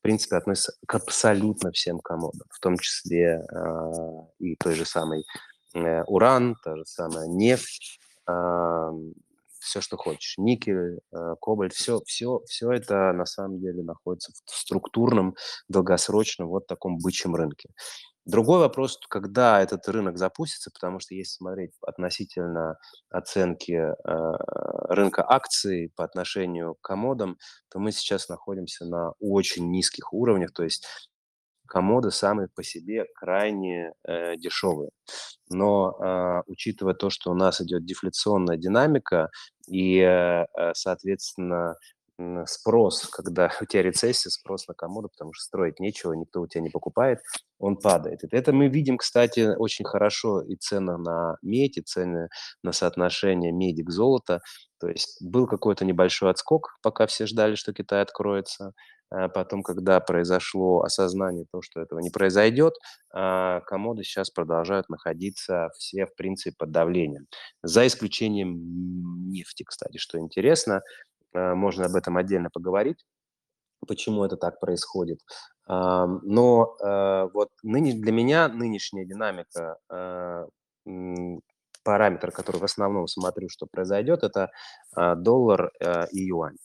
принципе, относится к абсолютно всем комодам, в том числе э, и той же самой э, уран, та же самая нефть, все, что хочешь, никель, э, кобальт, все, все, все это на самом деле находится в структурном, долгосрочном вот таком бычьем рынке. Другой вопрос, когда этот рынок запустится, потому что если смотреть относительно оценки э, рынка акций по отношению к комодам, то мы сейчас находимся на очень низких уровнях, то есть комоды сами по себе крайне э, дешевые. Но э, учитывая то, что у нас идет дефляционная динамика и, э, соответственно, спрос, когда у тебя рецессия, спрос на комоду, потому что строить нечего, никто у тебя не покупает, он падает. Это мы видим, кстати, очень хорошо и цены на медь, и цены на соотношение меди к золоту. То есть был какой-то небольшой отскок, пока все ждали, что Китай откроется. А потом, когда произошло осознание того, что этого не произойдет, а, комоды сейчас продолжают находиться все, в принципе, под давлением. За исключением нефти, кстати, что интересно. Э, можно об этом отдельно поговорить, почему это так происходит. Но вот для меня нынешняя динамика, параметр, который в основном смотрю, что произойдет, это доллар и юань.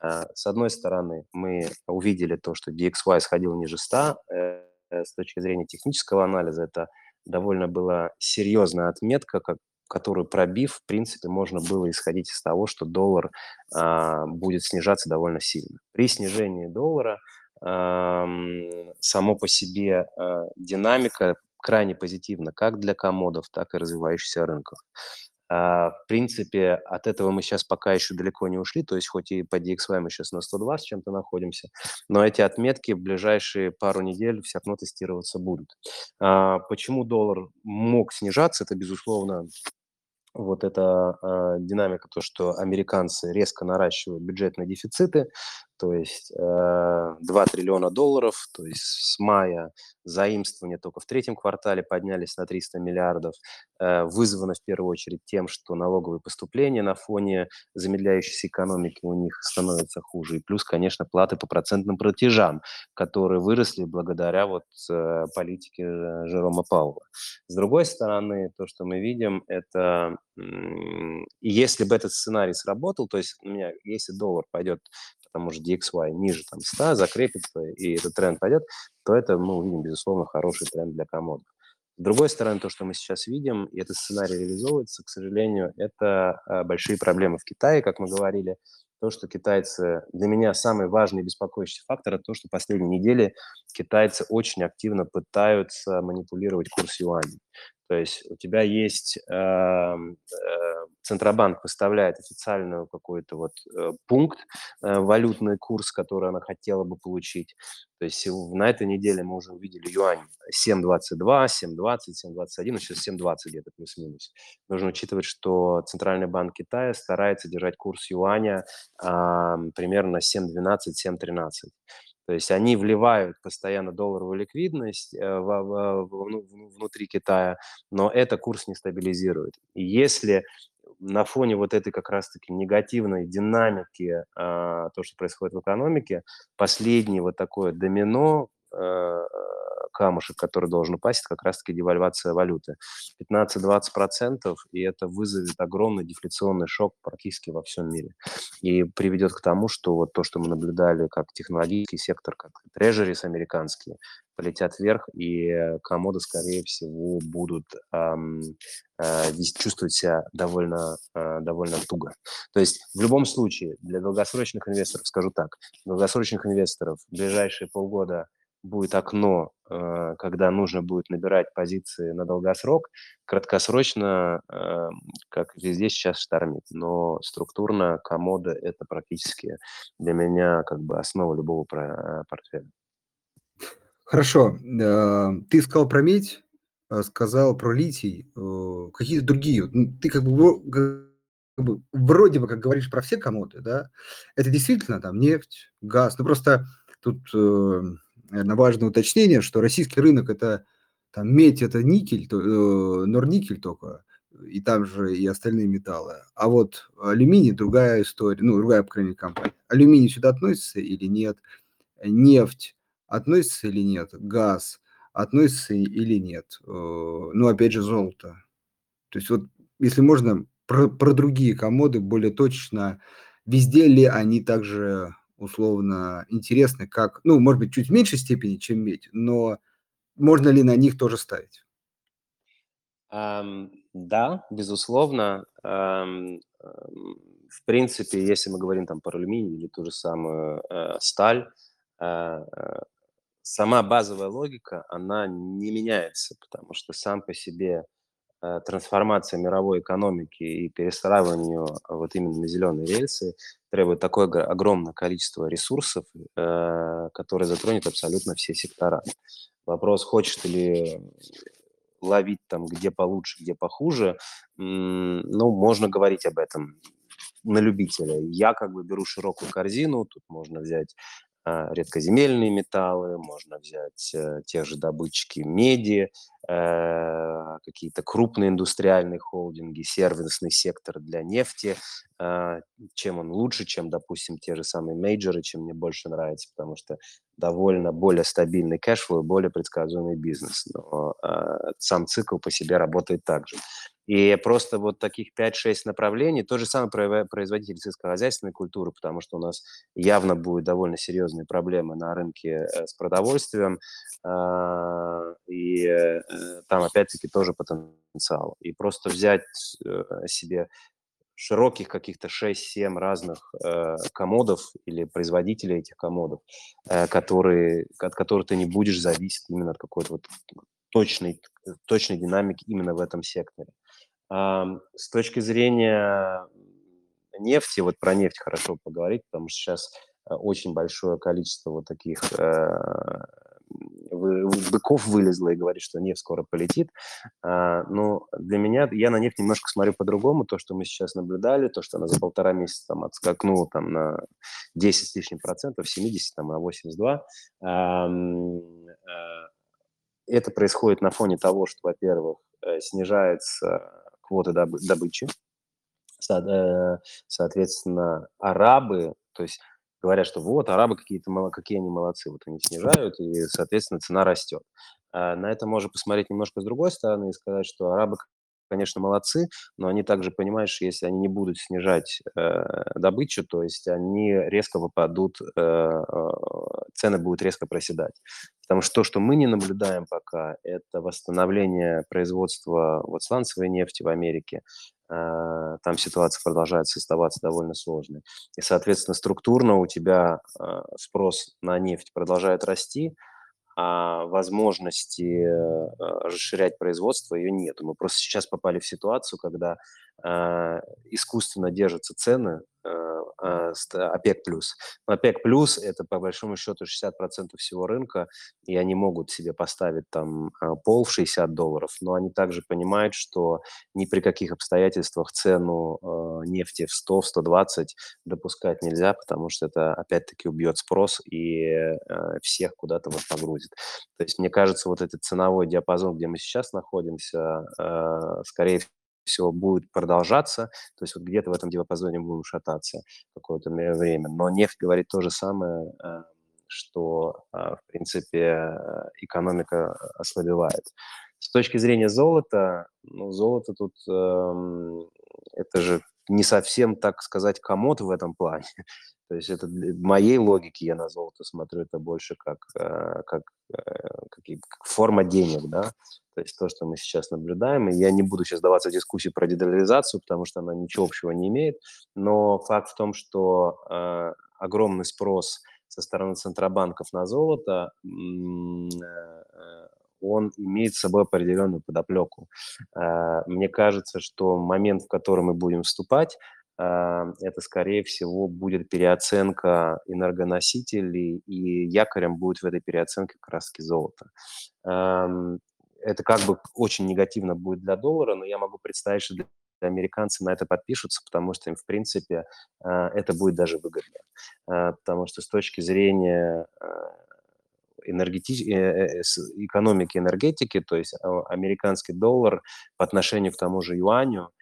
С одной стороны, мы увидели то, что DXY сходил ниже 100. С точки зрения технического анализа это довольно была серьезная отметка, как которую пробив, в принципе, можно было исходить из того, что доллар а, будет снижаться довольно сильно. При снижении доллара а, само по себе а, динамика крайне позитивна как для комодов, так и развивающихся рынков. А, в принципе, от этого мы сейчас пока еще далеко не ушли, то есть хоть и по DXY мы сейчас на 120 чем-то находимся, но эти отметки в ближайшие пару недель все равно тестироваться будут. А, почему доллар мог снижаться, это, безусловно, вот эта э, динамика, то, что американцы резко наращивают бюджетные дефициты, то есть э, 2 триллиона долларов, то есть с мая заимствования только в третьем квартале поднялись на 300 миллиардов, э, вызвано в первую очередь тем, что налоговые поступления на фоне замедляющейся экономики у них становятся хуже, и плюс, конечно, платы по процентным платежам, которые выросли благодаря вот э, политике Жерома Паула. С другой стороны, то, что мы видим, это э, если бы этот сценарий сработал, то есть у меня, если доллар пойдет потому что DXY ниже там 100 закрепится, и этот тренд пойдет, то это мы увидим, безусловно, хороший тренд для комодов. С другой стороны, то, что мы сейчас видим, и этот сценарий реализовывается, к сожалению, это а, большие проблемы в Китае, как мы говорили. То, что китайцы, для меня самый важный беспокоящий фактор, это то, что последние недели китайцы очень активно пытаются манипулировать курс юаня. То есть у тебя есть э, э, Центробанк выставляет официальную какой-то вот э, пункт, э, валютный курс, который она хотела бы получить. То есть на этой неделе мы уже увидели юань 7.22, 7.20, 7.21, ну сейчас 7.20 где-то плюс-минус. Нужно учитывать, что Центральный банк Китая старается держать курс юаня э, примерно 7.12, 7.13. То есть они вливают постоянно долларовую ликвидность э, в, в, внутри Китая, но это курс не стабилизирует. И если на фоне вот этой как раз-таки негативной динамики, а, то, что происходит в экономике, последний вот такое домино э, камушек, который должен упасть, это как раз-таки девальвация валюты. 15-20%, и это вызовет огромный дефляционный шок практически во всем мире. И приведет к тому, что вот то, что мы наблюдали как технологический сектор, как трежерис американские, полетят вверх, и комоды, скорее всего, будут эм, э, чувствовать себя довольно, э, довольно туго. То есть в любом случае для долгосрочных инвесторов, скажу так, долгосрочных инвесторов в ближайшие полгода будет окно, э, когда нужно будет набирать позиции на долгосрок, краткосрочно, э, как везде сейчас штормит, но структурно комода – это практически для меня как бы основа любого э, портфеля. Хорошо. Ты сказал про медь, сказал про литий, какие-то другие. Ну, ты как бы как бы, вроде бы как говоришь про все комоды, да, это действительно там нефть, газ, ну просто тут наверное, важное уточнение, что российский рынок – это там медь – это никель, то, э, норникель только, и там же и остальные металлы. А вот алюминий – другая история, ну, другая, по крайней мере, компания. Алюминий сюда относится или нет? нефть относится или нет, газ относится или нет, э, ну, опять же, золото. То есть вот, если можно, про, про другие комоды более точно, везде ли они также условно интересны, как, ну, может быть, чуть в меньшей степени, чем медь, но можно ли на них тоже ставить? Um, да, безусловно. Um, в принципе, если мы говорим там про алюминий или ту же самую э, сталь, э, э, сама базовая логика, она не меняется, потому что сам по себе трансформация мировой экономики и перестраивание вот именно на зеленые рельсы требует такое огромное количество ресурсов, э, которые затронет абсолютно все сектора. Вопрос, хочешь ты ли ловить там где получше, где похуже, ну, можно говорить об этом на любителя. Я как бы беру широкую корзину, тут можно взять редкоземельные металлы, можно взять э, те же добытчики меди, э, какие-то крупные индустриальные холдинги, сервисный сектор для нефти. Э, чем он лучше, чем, допустим, те же самые мейджоры, чем мне больше нравится, потому что довольно более стабильный cash flow, более предсказуемый бизнес. Но э, сам цикл по себе работает так же. И просто вот таких 5-6 направлений, то же самое производитель сельскохозяйственной культуры, потому что у нас явно будут довольно серьезные проблемы на рынке э, с продовольствием, а, и э, там опять-таки тоже потенциал. И просто взять э, себе широких каких-то 6-7 разных э, комодов или производителей этих комодов, э, которые, от которых ты не будешь зависеть именно от какой-то вот точной, точной динамики именно в этом секторе. С точки зрения нефти, вот про нефть хорошо поговорить, потому что сейчас э, очень большое количество вот таких э, быков вылезло и говорит, что нефть скоро полетит. А, но для меня, я на нефть немножко смотрю по-другому. То, что мы сейчас наблюдали, то, что она за полтора месяца там отскакнула там на 10 с лишним процентов, 70, там, на 82, это происходит на фоне того, что, во-первых, э, снижается квоты добы добычи. Э, соответственно, арабы, то есть говорят, что вот арабы какие-то какие они молодцы, вот они снижают, и, соответственно, цена растет. А на это можно посмотреть немножко с другой стороны и сказать, что арабы, конечно, молодцы, но они также понимают, что если они не будут снижать э, добычу, то есть они резко выпадут, э, э, цены будут резко проседать. Потому что то, что мы не наблюдаем пока, это восстановление производства вот сланцевой нефти в Америке. Э, там ситуация продолжает оставаться довольно сложной. И, соответственно, структурно у тебя э, спрос на нефть продолжает расти, а возможности э, расширять производство ее нет. Мы просто сейчас попали в ситуацию, когда искусственно держатся цены э, э, ОПЕК+. ОПЕК+, это по большому счету 60% всего рынка, и они могут себе поставить там э, пол в 60 долларов, но они также понимают, что ни при каких обстоятельствах цену э, нефти в 100, в 120 допускать нельзя, потому что это опять-таки убьет спрос и всех куда-то вот погрузит. То есть мне кажется, вот этот ценовой диапазон, где мы сейчас находимся, э, скорее всего, будет продолжаться, то есть вот где-то в этом диапазоне будем шататься какое-то время. Но нефть говорит то же самое, э, что, э, в принципе, экономика ослабевает. С точки зрения золота, ну, золото тут, эм, это же не совсем, так сказать, комод в этом плане. То есть это в моей логике я на золото смотрю, это больше как, э, как, как, как форма денег, да, то есть то, что мы сейчас наблюдаем. И я не буду сейчас даваться в дискуссии про дедоляризацию, потому что она ничего общего не имеет. Но факт в том, что э, огромный спрос со стороны центробанков на золото, э, он имеет с собой определенную подоплеку. Э, мне кажется, что момент, в который мы будем вступать, э, это, скорее всего, будет переоценка энергоносителей, и якорем будет в этой переоценке краски золота. Это как бы очень негативно будет для доллара, но я могу представить, что для американцы на это подпишутся, потому что им, в принципе, э, это будет даже выгодно. Э, потому что с точки зрения э, энергетич... экономики энергетики, то есть американский доллар по отношению к тому же юаню, э,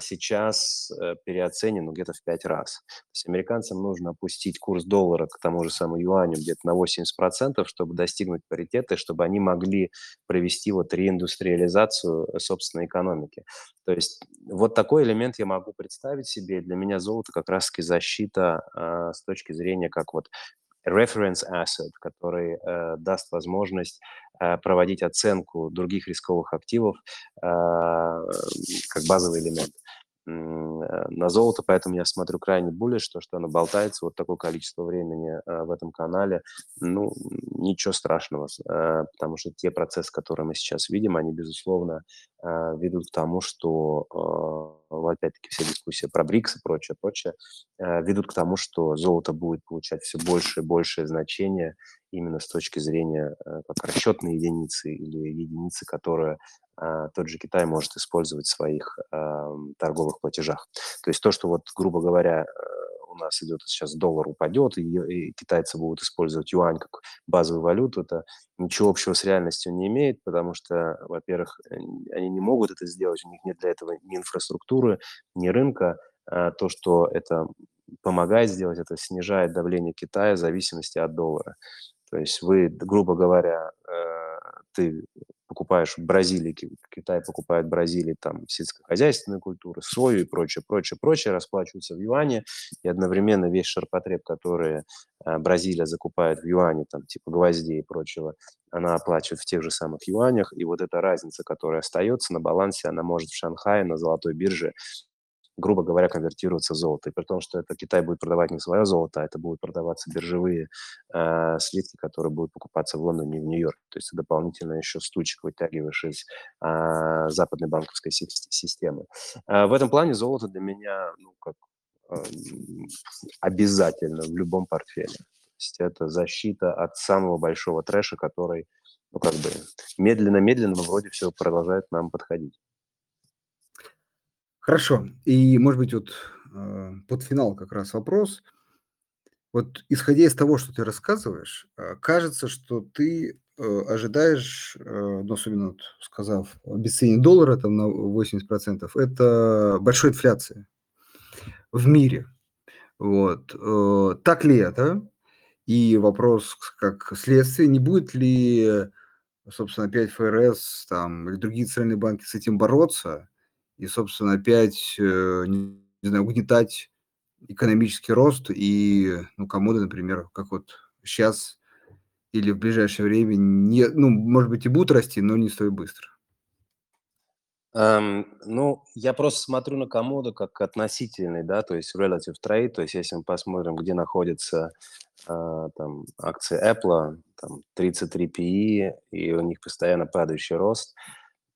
сейчас э, переоценен где-то в 5 раз. То есть американцам нужно опустить курс доллара к тому же самому юаню где-то на 80%, чтобы достигнуть паритета, чтобы они могли провести вот реиндустриализацию собственной экономики. То есть вот такой элемент я могу представить себе. Для меня золото как раз-таки защита э, с точки зрения как вот reference asset, который э, даст возможность э, проводить оценку других рисковых активов э, как базовый элемент. Э, на золото, поэтому я смотрю крайне более, что, что оно болтается вот такое количество времени э, в этом канале, ну, ничего страшного, э, потому что те процессы, которые мы сейчас видим, они, безусловно, ведут к тому, что, опять-таки, все дискуссии про БРИКС и прочее, прочее, ведут к тому, что золото будет получать все больше и большее значение именно с точки зрения как расчетной единицы или единицы, которая тот же Китай может использовать в своих торговых платежах. То есть то, что вот, грубо говоря, э, у нас идет сейчас доллар упадет, и, и китайцы будут использовать юань как базовую валюту, это ничего общего с реальностью не имеет, потому что, во-первых, они не могут это сделать, у них нет для этого ни инфраструктуры, ни рынка. А то, что это помогает сделать, это снижает давление Китая в зависимости от доллара. То есть вы, грубо говоря, э, ты покупаешь в Бразилии, Китай покупает в Бразилии там сельскохозяйственные культуры, сою и прочее, прочее, прочее, расплачиваются в юане, и одновременно весь ширпотреб, который э, Бразилия закупает в юане, там типа гвоздей и прочего, она оплачивает в тех же самых юанях, и вот эта разница, которая остается на балансе, она может в Шанхае на золотой бирже грубо говоря, конвертироваться в золото. И при том, что это Китай будет продавать не свое золото, а это будут продаваться биржевые э, слитки, которые будут покупаться в Лондоне и в Нью-Йорке. То есть дополнительно еще стучек вытягиваешь из э, западной банковской системы. Э, в этом плане золото для меня ну, как э, обязательно в любом портфеле. То есть это защита от самого большого трэша, который ну, как бы медленно-медленно, но вроде все продолжает нам подходить. Хорошо. И, может быть, вот э, под финал как раз вопрос. Вот исходя из того, что ты рассказываешь, э, кажется, что ты э, ожидаешь, ну, особенно вот сказав обесценение доллара там на 80%, это большой инфляции в мире. Вот. Так ли это? И вопрос как следствие, не будет ли, собственно, опять ФРС там, или другие центральные банки с этим бороться, и, собственно, опять, э, не знаю, угнетать экономический рост и, ну, комоды, например, как вот сейчас или в ближайшее время, не, ну, может быть, и будут расти, но не столь быстро. Эм, ну, я просто смотрю на комоду как относительный, да, то есть relative trade, то есть если мы посмотрим, где находятся э, там акции Apple, там 33 PE, и у них постоянно падающий рост,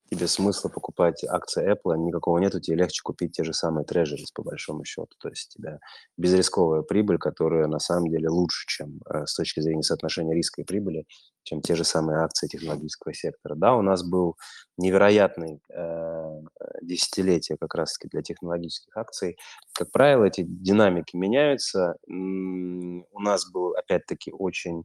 тебе смысла покупать акции Apple никакого нету, тебе легче купить те же самые трежерис по большому счету. То есть у тебя безрисковая прибыль, которая на самом деле лучше, чем э, с точки зрения соотношения риска и прибыли, чем те же самые акции технологического сектора. Да, у нас был невероятный э, десятилетие как раз-таки для технологических акций. Как правило, эти динамики меняются. У нас был, опять-таки, очень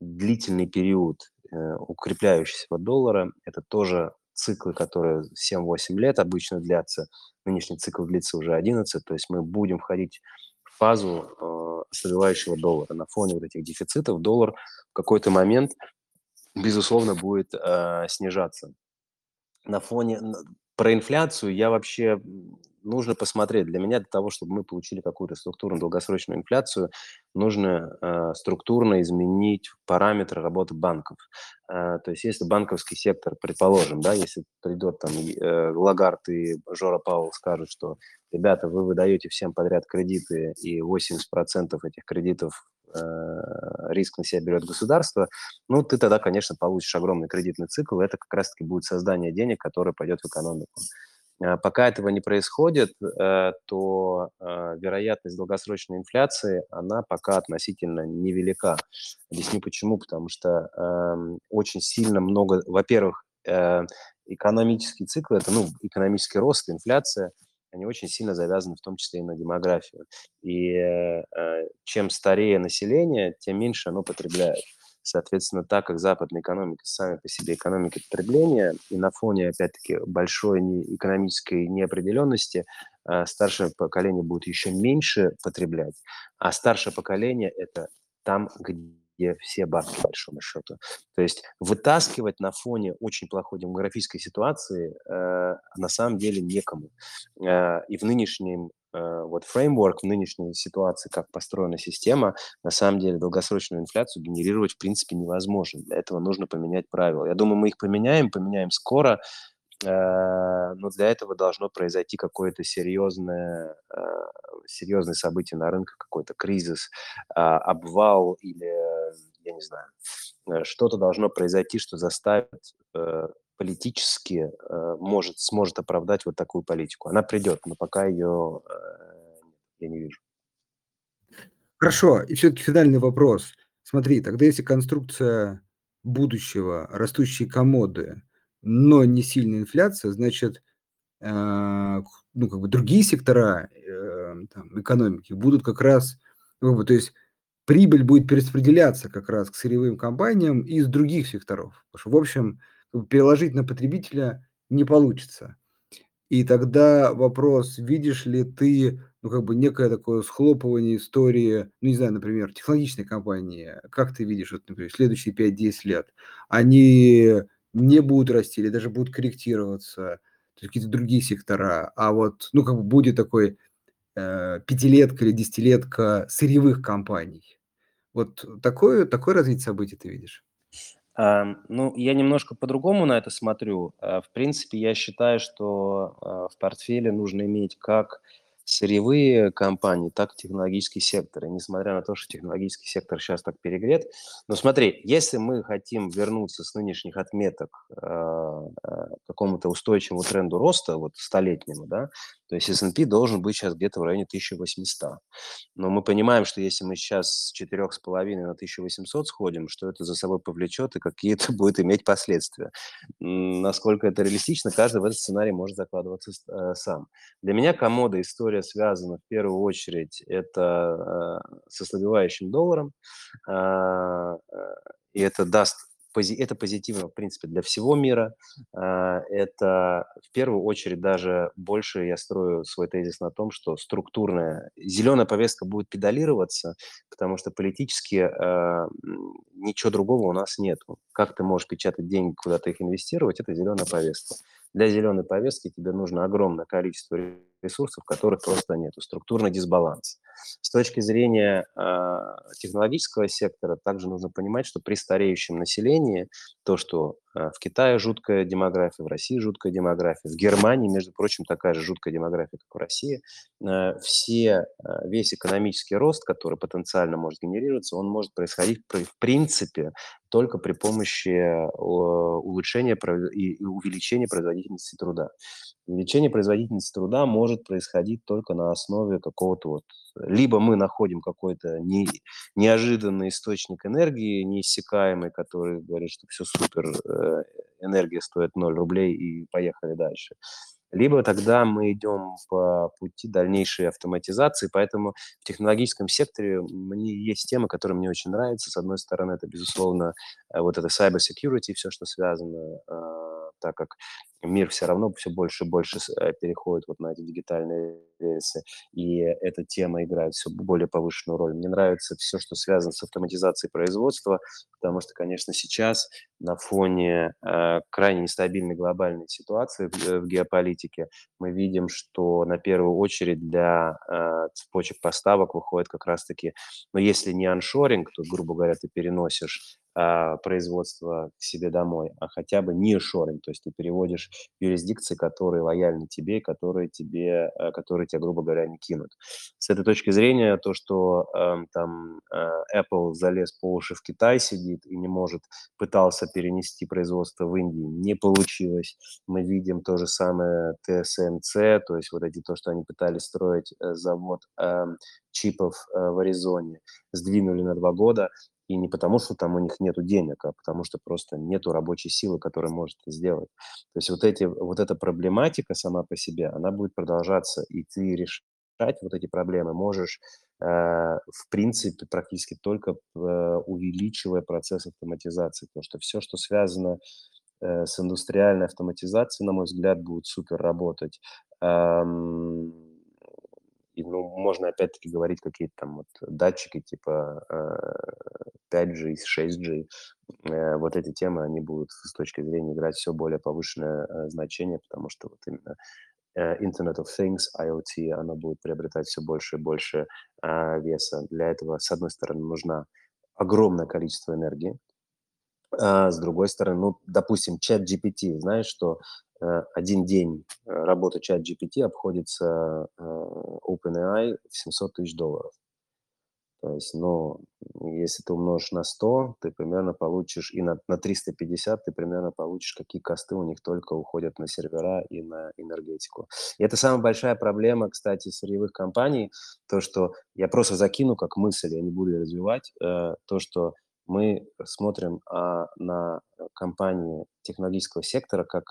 длительный период э, укрепляющегося доллара. Это тоже циклы, которые 7-8 лет обычно длятся, нынешний цикл длится уже 11, то есть мы будем входить в фазу э, ослабевающего доллара. На фоне вот этих дефицитов доллар в какой-то момент, безусловно, будет э, снижаться. На фоне про инфляцию я вообще нужно посмотреть. Для меня для того, чтобы мы получили какую-то структурную долгосрочную инфляцию, нужно э, структурно изменить параметры работы банков. Э, то есть если банковский сектор, предположим, да, если придет там э, Лагард и Жора Паул скажут, что ребята, вы выдаете всем подряд кредиты, и 80% этих кредитов э, риск на себя берет государство, ну, ты тогда, конечно, получишь огромный кредитный цикл, и это как раз-таки будет создание денег, которое пойдет в экономику. Э, пока этого не происходит, э, то э, вероятность долгосрочной инфляции, она пока относительно невелика. Объясню почему. Потому что эм, очень сильно много, во-первых, экономический цикл, это ну, экономический рост, инфляция, они очень сильно завязаны в том числе и на демографию. И чем старее население, тем меньше оно потребляет. Соответственно, так как западные экономики сами по себе экономики потребления, и на фоне, опять-таки, большой экономической неопределенности, э, старшее поколение будет еще меньше потреблять, а старшее поколение– это там, где все бабки, по большому счету. То есть вытаскивать на фоне очень плохой демографической ситуации э, на самом деле некому. Э, и в нынешнем вот фреймворк, в нынешней ситуации, как построена система, на самом деле долгосрочную инфляцию генерировать в принципе невозможно. Для этого нужно поменять правила. Я думаю, мы их поменяем, поменяем скоро, Э, но для этого должно произойти какое-то серьезное, э, серьезное событие на рынке, какой-то кризис, а, обвал или, я не знаю, э, что-то должно произойти, что заставит политически может, сможет оправдать вот такую политику. Она придет, но пока ее я не вижу. Хорошо, и все-таки финальный вопрос. Смотри, тогда если конструкция будущего, растущие комоды, но не сильная инфляция, значит, а, ну, как бы другие сектора э, там, экономики будут как раз, ну, как бы, то есть прибыль будет перераспределяться как раз к сырьевым компаниям из других секторов. Потому что, в общем, переложить на потребителя не получится. И тогда вопрос, видишь ли ты, ну, как бы некое такое схлопывание истории, ну, не знаю, например, технологичной компании, как ты видишь, вот, например, следующие 5-10 лет, они не будут расти или даже будут корректироваться, какие-то другие сектора, а вот, ну, как бы будет такой э, пятилетка или десятилетка сырьевых компаний. Вот такое, такое развитие событий ты видишь? А, ну, я немножко по-другому на это смотрю. А, в принципе, я считаю, что а, в портфеле нужно иметь как сырьевые компании, так и технологический сектор. И несмотря на то, что технологический сектор сейчас так перегрет, но смотри, если мы хотим вернуться с нынешних отметок э, к какому-то устойчивому тренду роста, вот столетнему, да, то есть S&P должен быть сейчас где-то в районе 1800. Но мы понимаем, что если мы сейчас с 4,5 на 1800 сходим, что это за собой повлечет и какие это будет иметь последствия. Насколько это реалистично, каждый в этот сценарий может закладываться э, сам. Для меня комода история связана в первую очередь это э, с ослабевающим долларом, а, э, и это даст это позитивно, в принципе, для всего мира. А, это в первую очередь даже больше я строю свой тезис на том, что структурная зеленая повестка будет педалироваться, потому что политически э, ничего другого у нас нет. Как ты можешь печатать деньги, куда-то их инвестировать, это зеленая повестка. Для зеленой повестки тебе нужно огромное количество ресурсов, которых просто нет. Структурный дисбаланс. С точки зрения э, технологического сектора также нужно понимать, что при стареющем населении то, что в Китае жуткая демография, в России жуткая демография, в Германии, между прочим, такая же жуткая демография, как в России, э, все, э, весь экономический рост, который потенциально может генерироваться, он может происходить в принципе только при помощи улучшения и увеличения производительности труда. Увеличение производительности труда может происходить только на основе какого-то вот либо мы находим какой-то не, неожиданный источник энергии, неиссякаемый, который говорит, что все супер, э, энергия стоит 0 рублей и поехали дальше. Либо тогда мы идем по пути дальнейшей автоматизации, поэтому в технологическом секторе мне есть темы, которые мне очень нравятся. С одной стороны, это, безусловно, э, вот это cyber security, все, что связано а, так как мир все равно все больше и больше э, переходит вот на эти дигитальные рельсы, и эта тема играет все более повышенную роль. Мне нравится все, что связано с автоматизацией производства, потому что, конечно, сейчас на фоне э, крайне нестабильной глобальной ситуации в, э, в геополитике мы видим, что на первую очередь для э, цепочек поставок выходит как раз-таки, ну, если не аншоринг, то, грубо говоря, ты переносишь а, производства к себе домой, а хотя бы не шоринг, то есть ты переводишь юрисдикции, которые лояльны тебе, которые тебе, а, которые тебя, грубо говоря, не кинут. С этой точки зрения, то, что э, там э, Apple залез по уши в Китай сидит и не может, пытался перенести производство в Индии, не получилось. Мы видим то же самое TSMC, то есть вот эти, то, что они пытались строить э, завод э, чипов э, в Аризоне, сдвинули на два года, и не потому, что там у них нет денег, а потому что просто нет рабочей силы, которая может это сделать. То есть вот, эти, вот эта проблематика сама по себе, она будет продолжаться, и ты решать вот эти проблемы можешь в принципе, практически только увеличивая процесс автоматизации. Потому что все, что связано с индустриальной автоматизацией, на мой взгляд, будет супер работать. И, ну, можно опять-таки говорить какие-то там вот датчики типа 5G, 6G. Вот эти темы, они будут с точки зрения играть все более повышенное значение, потому что вот именно Internet of Things, IoT, оно будет приобретать все больше и больше веса. Для этого, с одной стороны, нужна огромное количество энергии, а с другой стороны, ну, допустим, чат GPT, знаешь, что Э, один день э, работы чат GPT обходится э, OpenAI в 700 тысяч долларов. То есть, ну, если ты умножишь на 100, ты примерно получишь, и на, на 350 ты примерно получишь, какие косты у них только уходят на сервера и на энергетику. И это самая большая проблема, кстати, сырьевых компаний, то, что я просто закину как мысль, я не буду развивать, э, то, что мы смотрим а, на компании технологического сектора как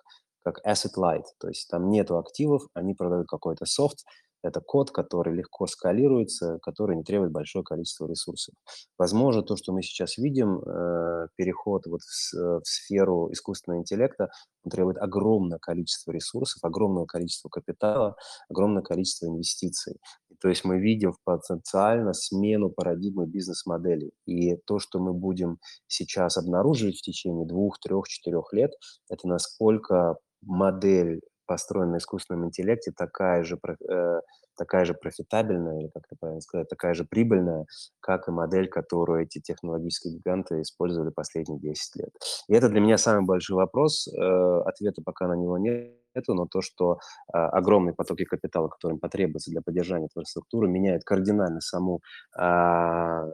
как asset light, то есть там нету активов, они продают какой-то софт, это код, который легко скалируется, который не требует большое количество ресурсов. Возможно, то, что мы сейчас видим, э, переход вот в, в сферу искусственного интеллекта, требует огромное количество ресурсов, огромное количество капитала, огромное количество инвестиций. То есть мы видим потенциально смену парадигмы бизнес-модели. И то, что мы будем сейчас обнаруживать в течение двух, трех, четырех лет, это насколько модель, построенная на искусственном интеллекте, такая же, э, такая же профитабельная, или как это правильно сказать, такая же прибыльная, как и модель, которую эти технологические гиганты использовали последние 10 лет. И это для меня самый большой вопрос. Э, ответа пока на него нет это, но то, что а, огромные потоки капитала, которые им потребуются для поддержания инфраструктуры, меняют кардинально саму а, а,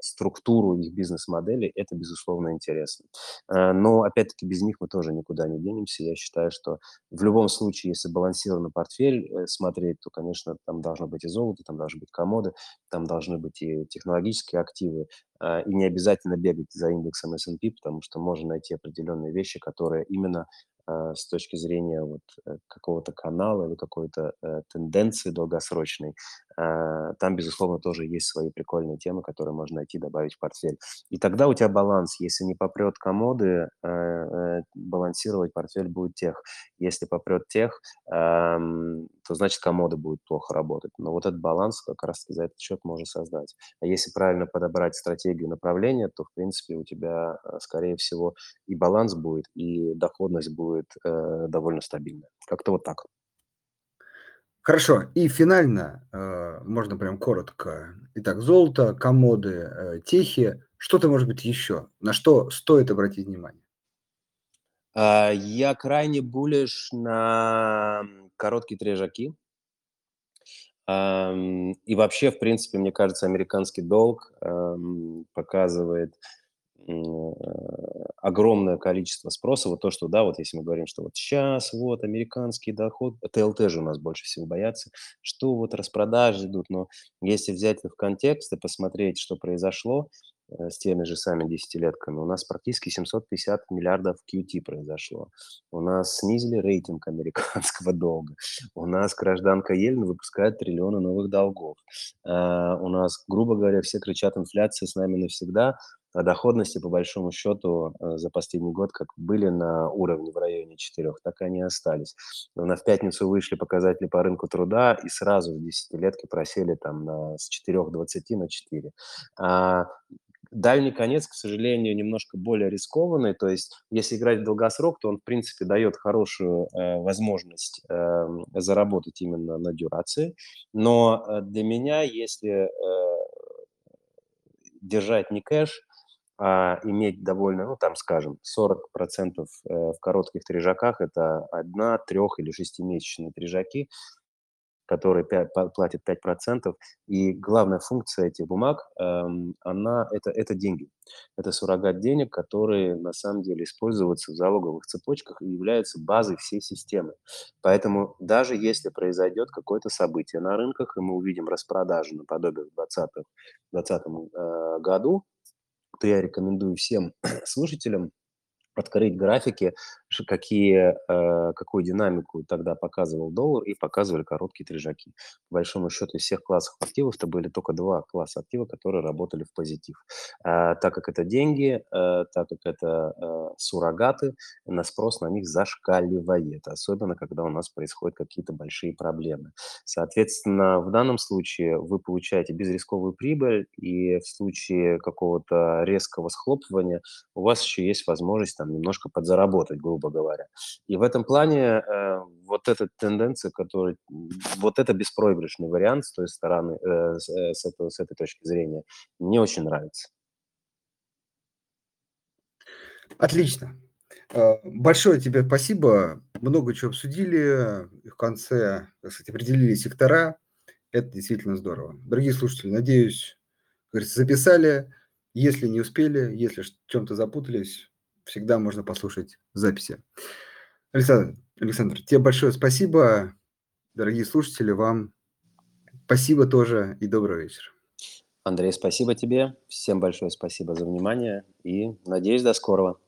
структуру их бизнес-модели, это, безусловно, интересно. Но, опять-таки, без них мы тоже никуда не денемся. Я считаю, что в любом случае, если балансированный портфель э, смотреть, то, конечно, там должно быть и золото, там должны быть комоды, там должны быть и технологические активы, и не обязательно бегать за индексом S&P, потому что можно найти определенные вещи, которые именно а, с точки зрения вот э, какого-то канала или какой-то э, тенденции долгосрочной, там, безусловно, тоже есть свои прикольные темы, которые можно найти, добавить в портфель. И тогда у тебя баланс. Если не попрет комоды, э, балансировать портфель будет тех. Если попрет тех, то значит комоды будут плохо работать. Но вот этот баланс как раз за этот счет можно создать. А если правильно подобрать стратегию направления, то, в принципе, у тебя, скорее всего, и баланс будет, и доходность будет довольно стабильная. Как-то вот так. Хорошо. И финально, э, можно прям коротко. Итак, золото, комоды, э, техи. Что-то, может быть, еще? На что стоит обратить внимание? А, я крайне булишь на короткие трежаки. И вообще, в принципе, мне кажется, американский долг показывает огромное количество спроса. Вот то, что, да, вот если мы говорим, что вот сейчас вот американский доход, ТЛТ же у нас больше всего боятся, что вот распродажи идут, но если взять это в контекст и посмотреть, что произошло э, с теми же самыми десятилетками, у нас практически 750 миллиардов QT произошло. У нас снизили рейтинг американского долга. У нас гражданка Ельна выпускает триллионы новых долгов. Uh, у нас, грубо говоря, все кричат инфляция с нами навсегда, доходности, по большому счету, э, за последний год как были на уровне в районе 4, так и они остались. Но в пятницу вышли показатели по рынку труда и сразу в десятилетке просели там на, с 4,20 на 4. А дальний конец, к сожалению, немножко более рискованный. То есть, если играть в долгосрок, то он, в принципе, дает хорошую э, возможность э, заработать именно на дюрации. Но э, для меня, если э, держать не кэш, а, иметь довольно, ну, там, скажем, 40% э, в коротких трижаках – это одна, трех- или шестимесячные трижаки, которые 5, платят 5%. И главная функция этих бумаг, эм, она, это, это деньги. Это суррогат денег, которые на самом деле используются в залоговых цепочках и являются базой всей системы. Поэтому даже если произойдет какое-то событие на рынках, и мы увидим распродажу наподобие в 2020 э, году, то я рекомендую всем слушателям открыть графики какие, э, какую динамику тогда показывал доллар и показывали короткие трижаки. По большому счету из всех классов активов-то были только 2 класса активов, которые работали в позитив. А, так как это деньги, э, так как это, э, суррогаты, на спрос на них зашкаливает, особенно когда у нас происходят какие-то большие проблемы. Соответственно, в данном случае вы получаете безрисковую прибыль, и в случае какого-то резкого схлопывания у вас еще есть возможность там немножко подзаработать, грубо говоря. И в этом плане, э, вот эта тенденция, которая вот это беспроигрышный вариант с той стороны, э, с э, с этого с этой точки зрения, мне очень нравится. Отлично. Э, большое тебе спасибо. Много чего обсудили. В конце, сказать, определили сектора. Это действительно здорово. Дорогие слушатели, надеюсь, записали. Если не успели, если в чем-то запутались, всегда можно послушать записи. Александр, Александр, тебе большое спасибо. Дорогие слушатели, вам спасибо тоже и доброго вечера. Андрей, спасибо тебе. Всем большое спасибо за внимание и, надеюсь, до скорого.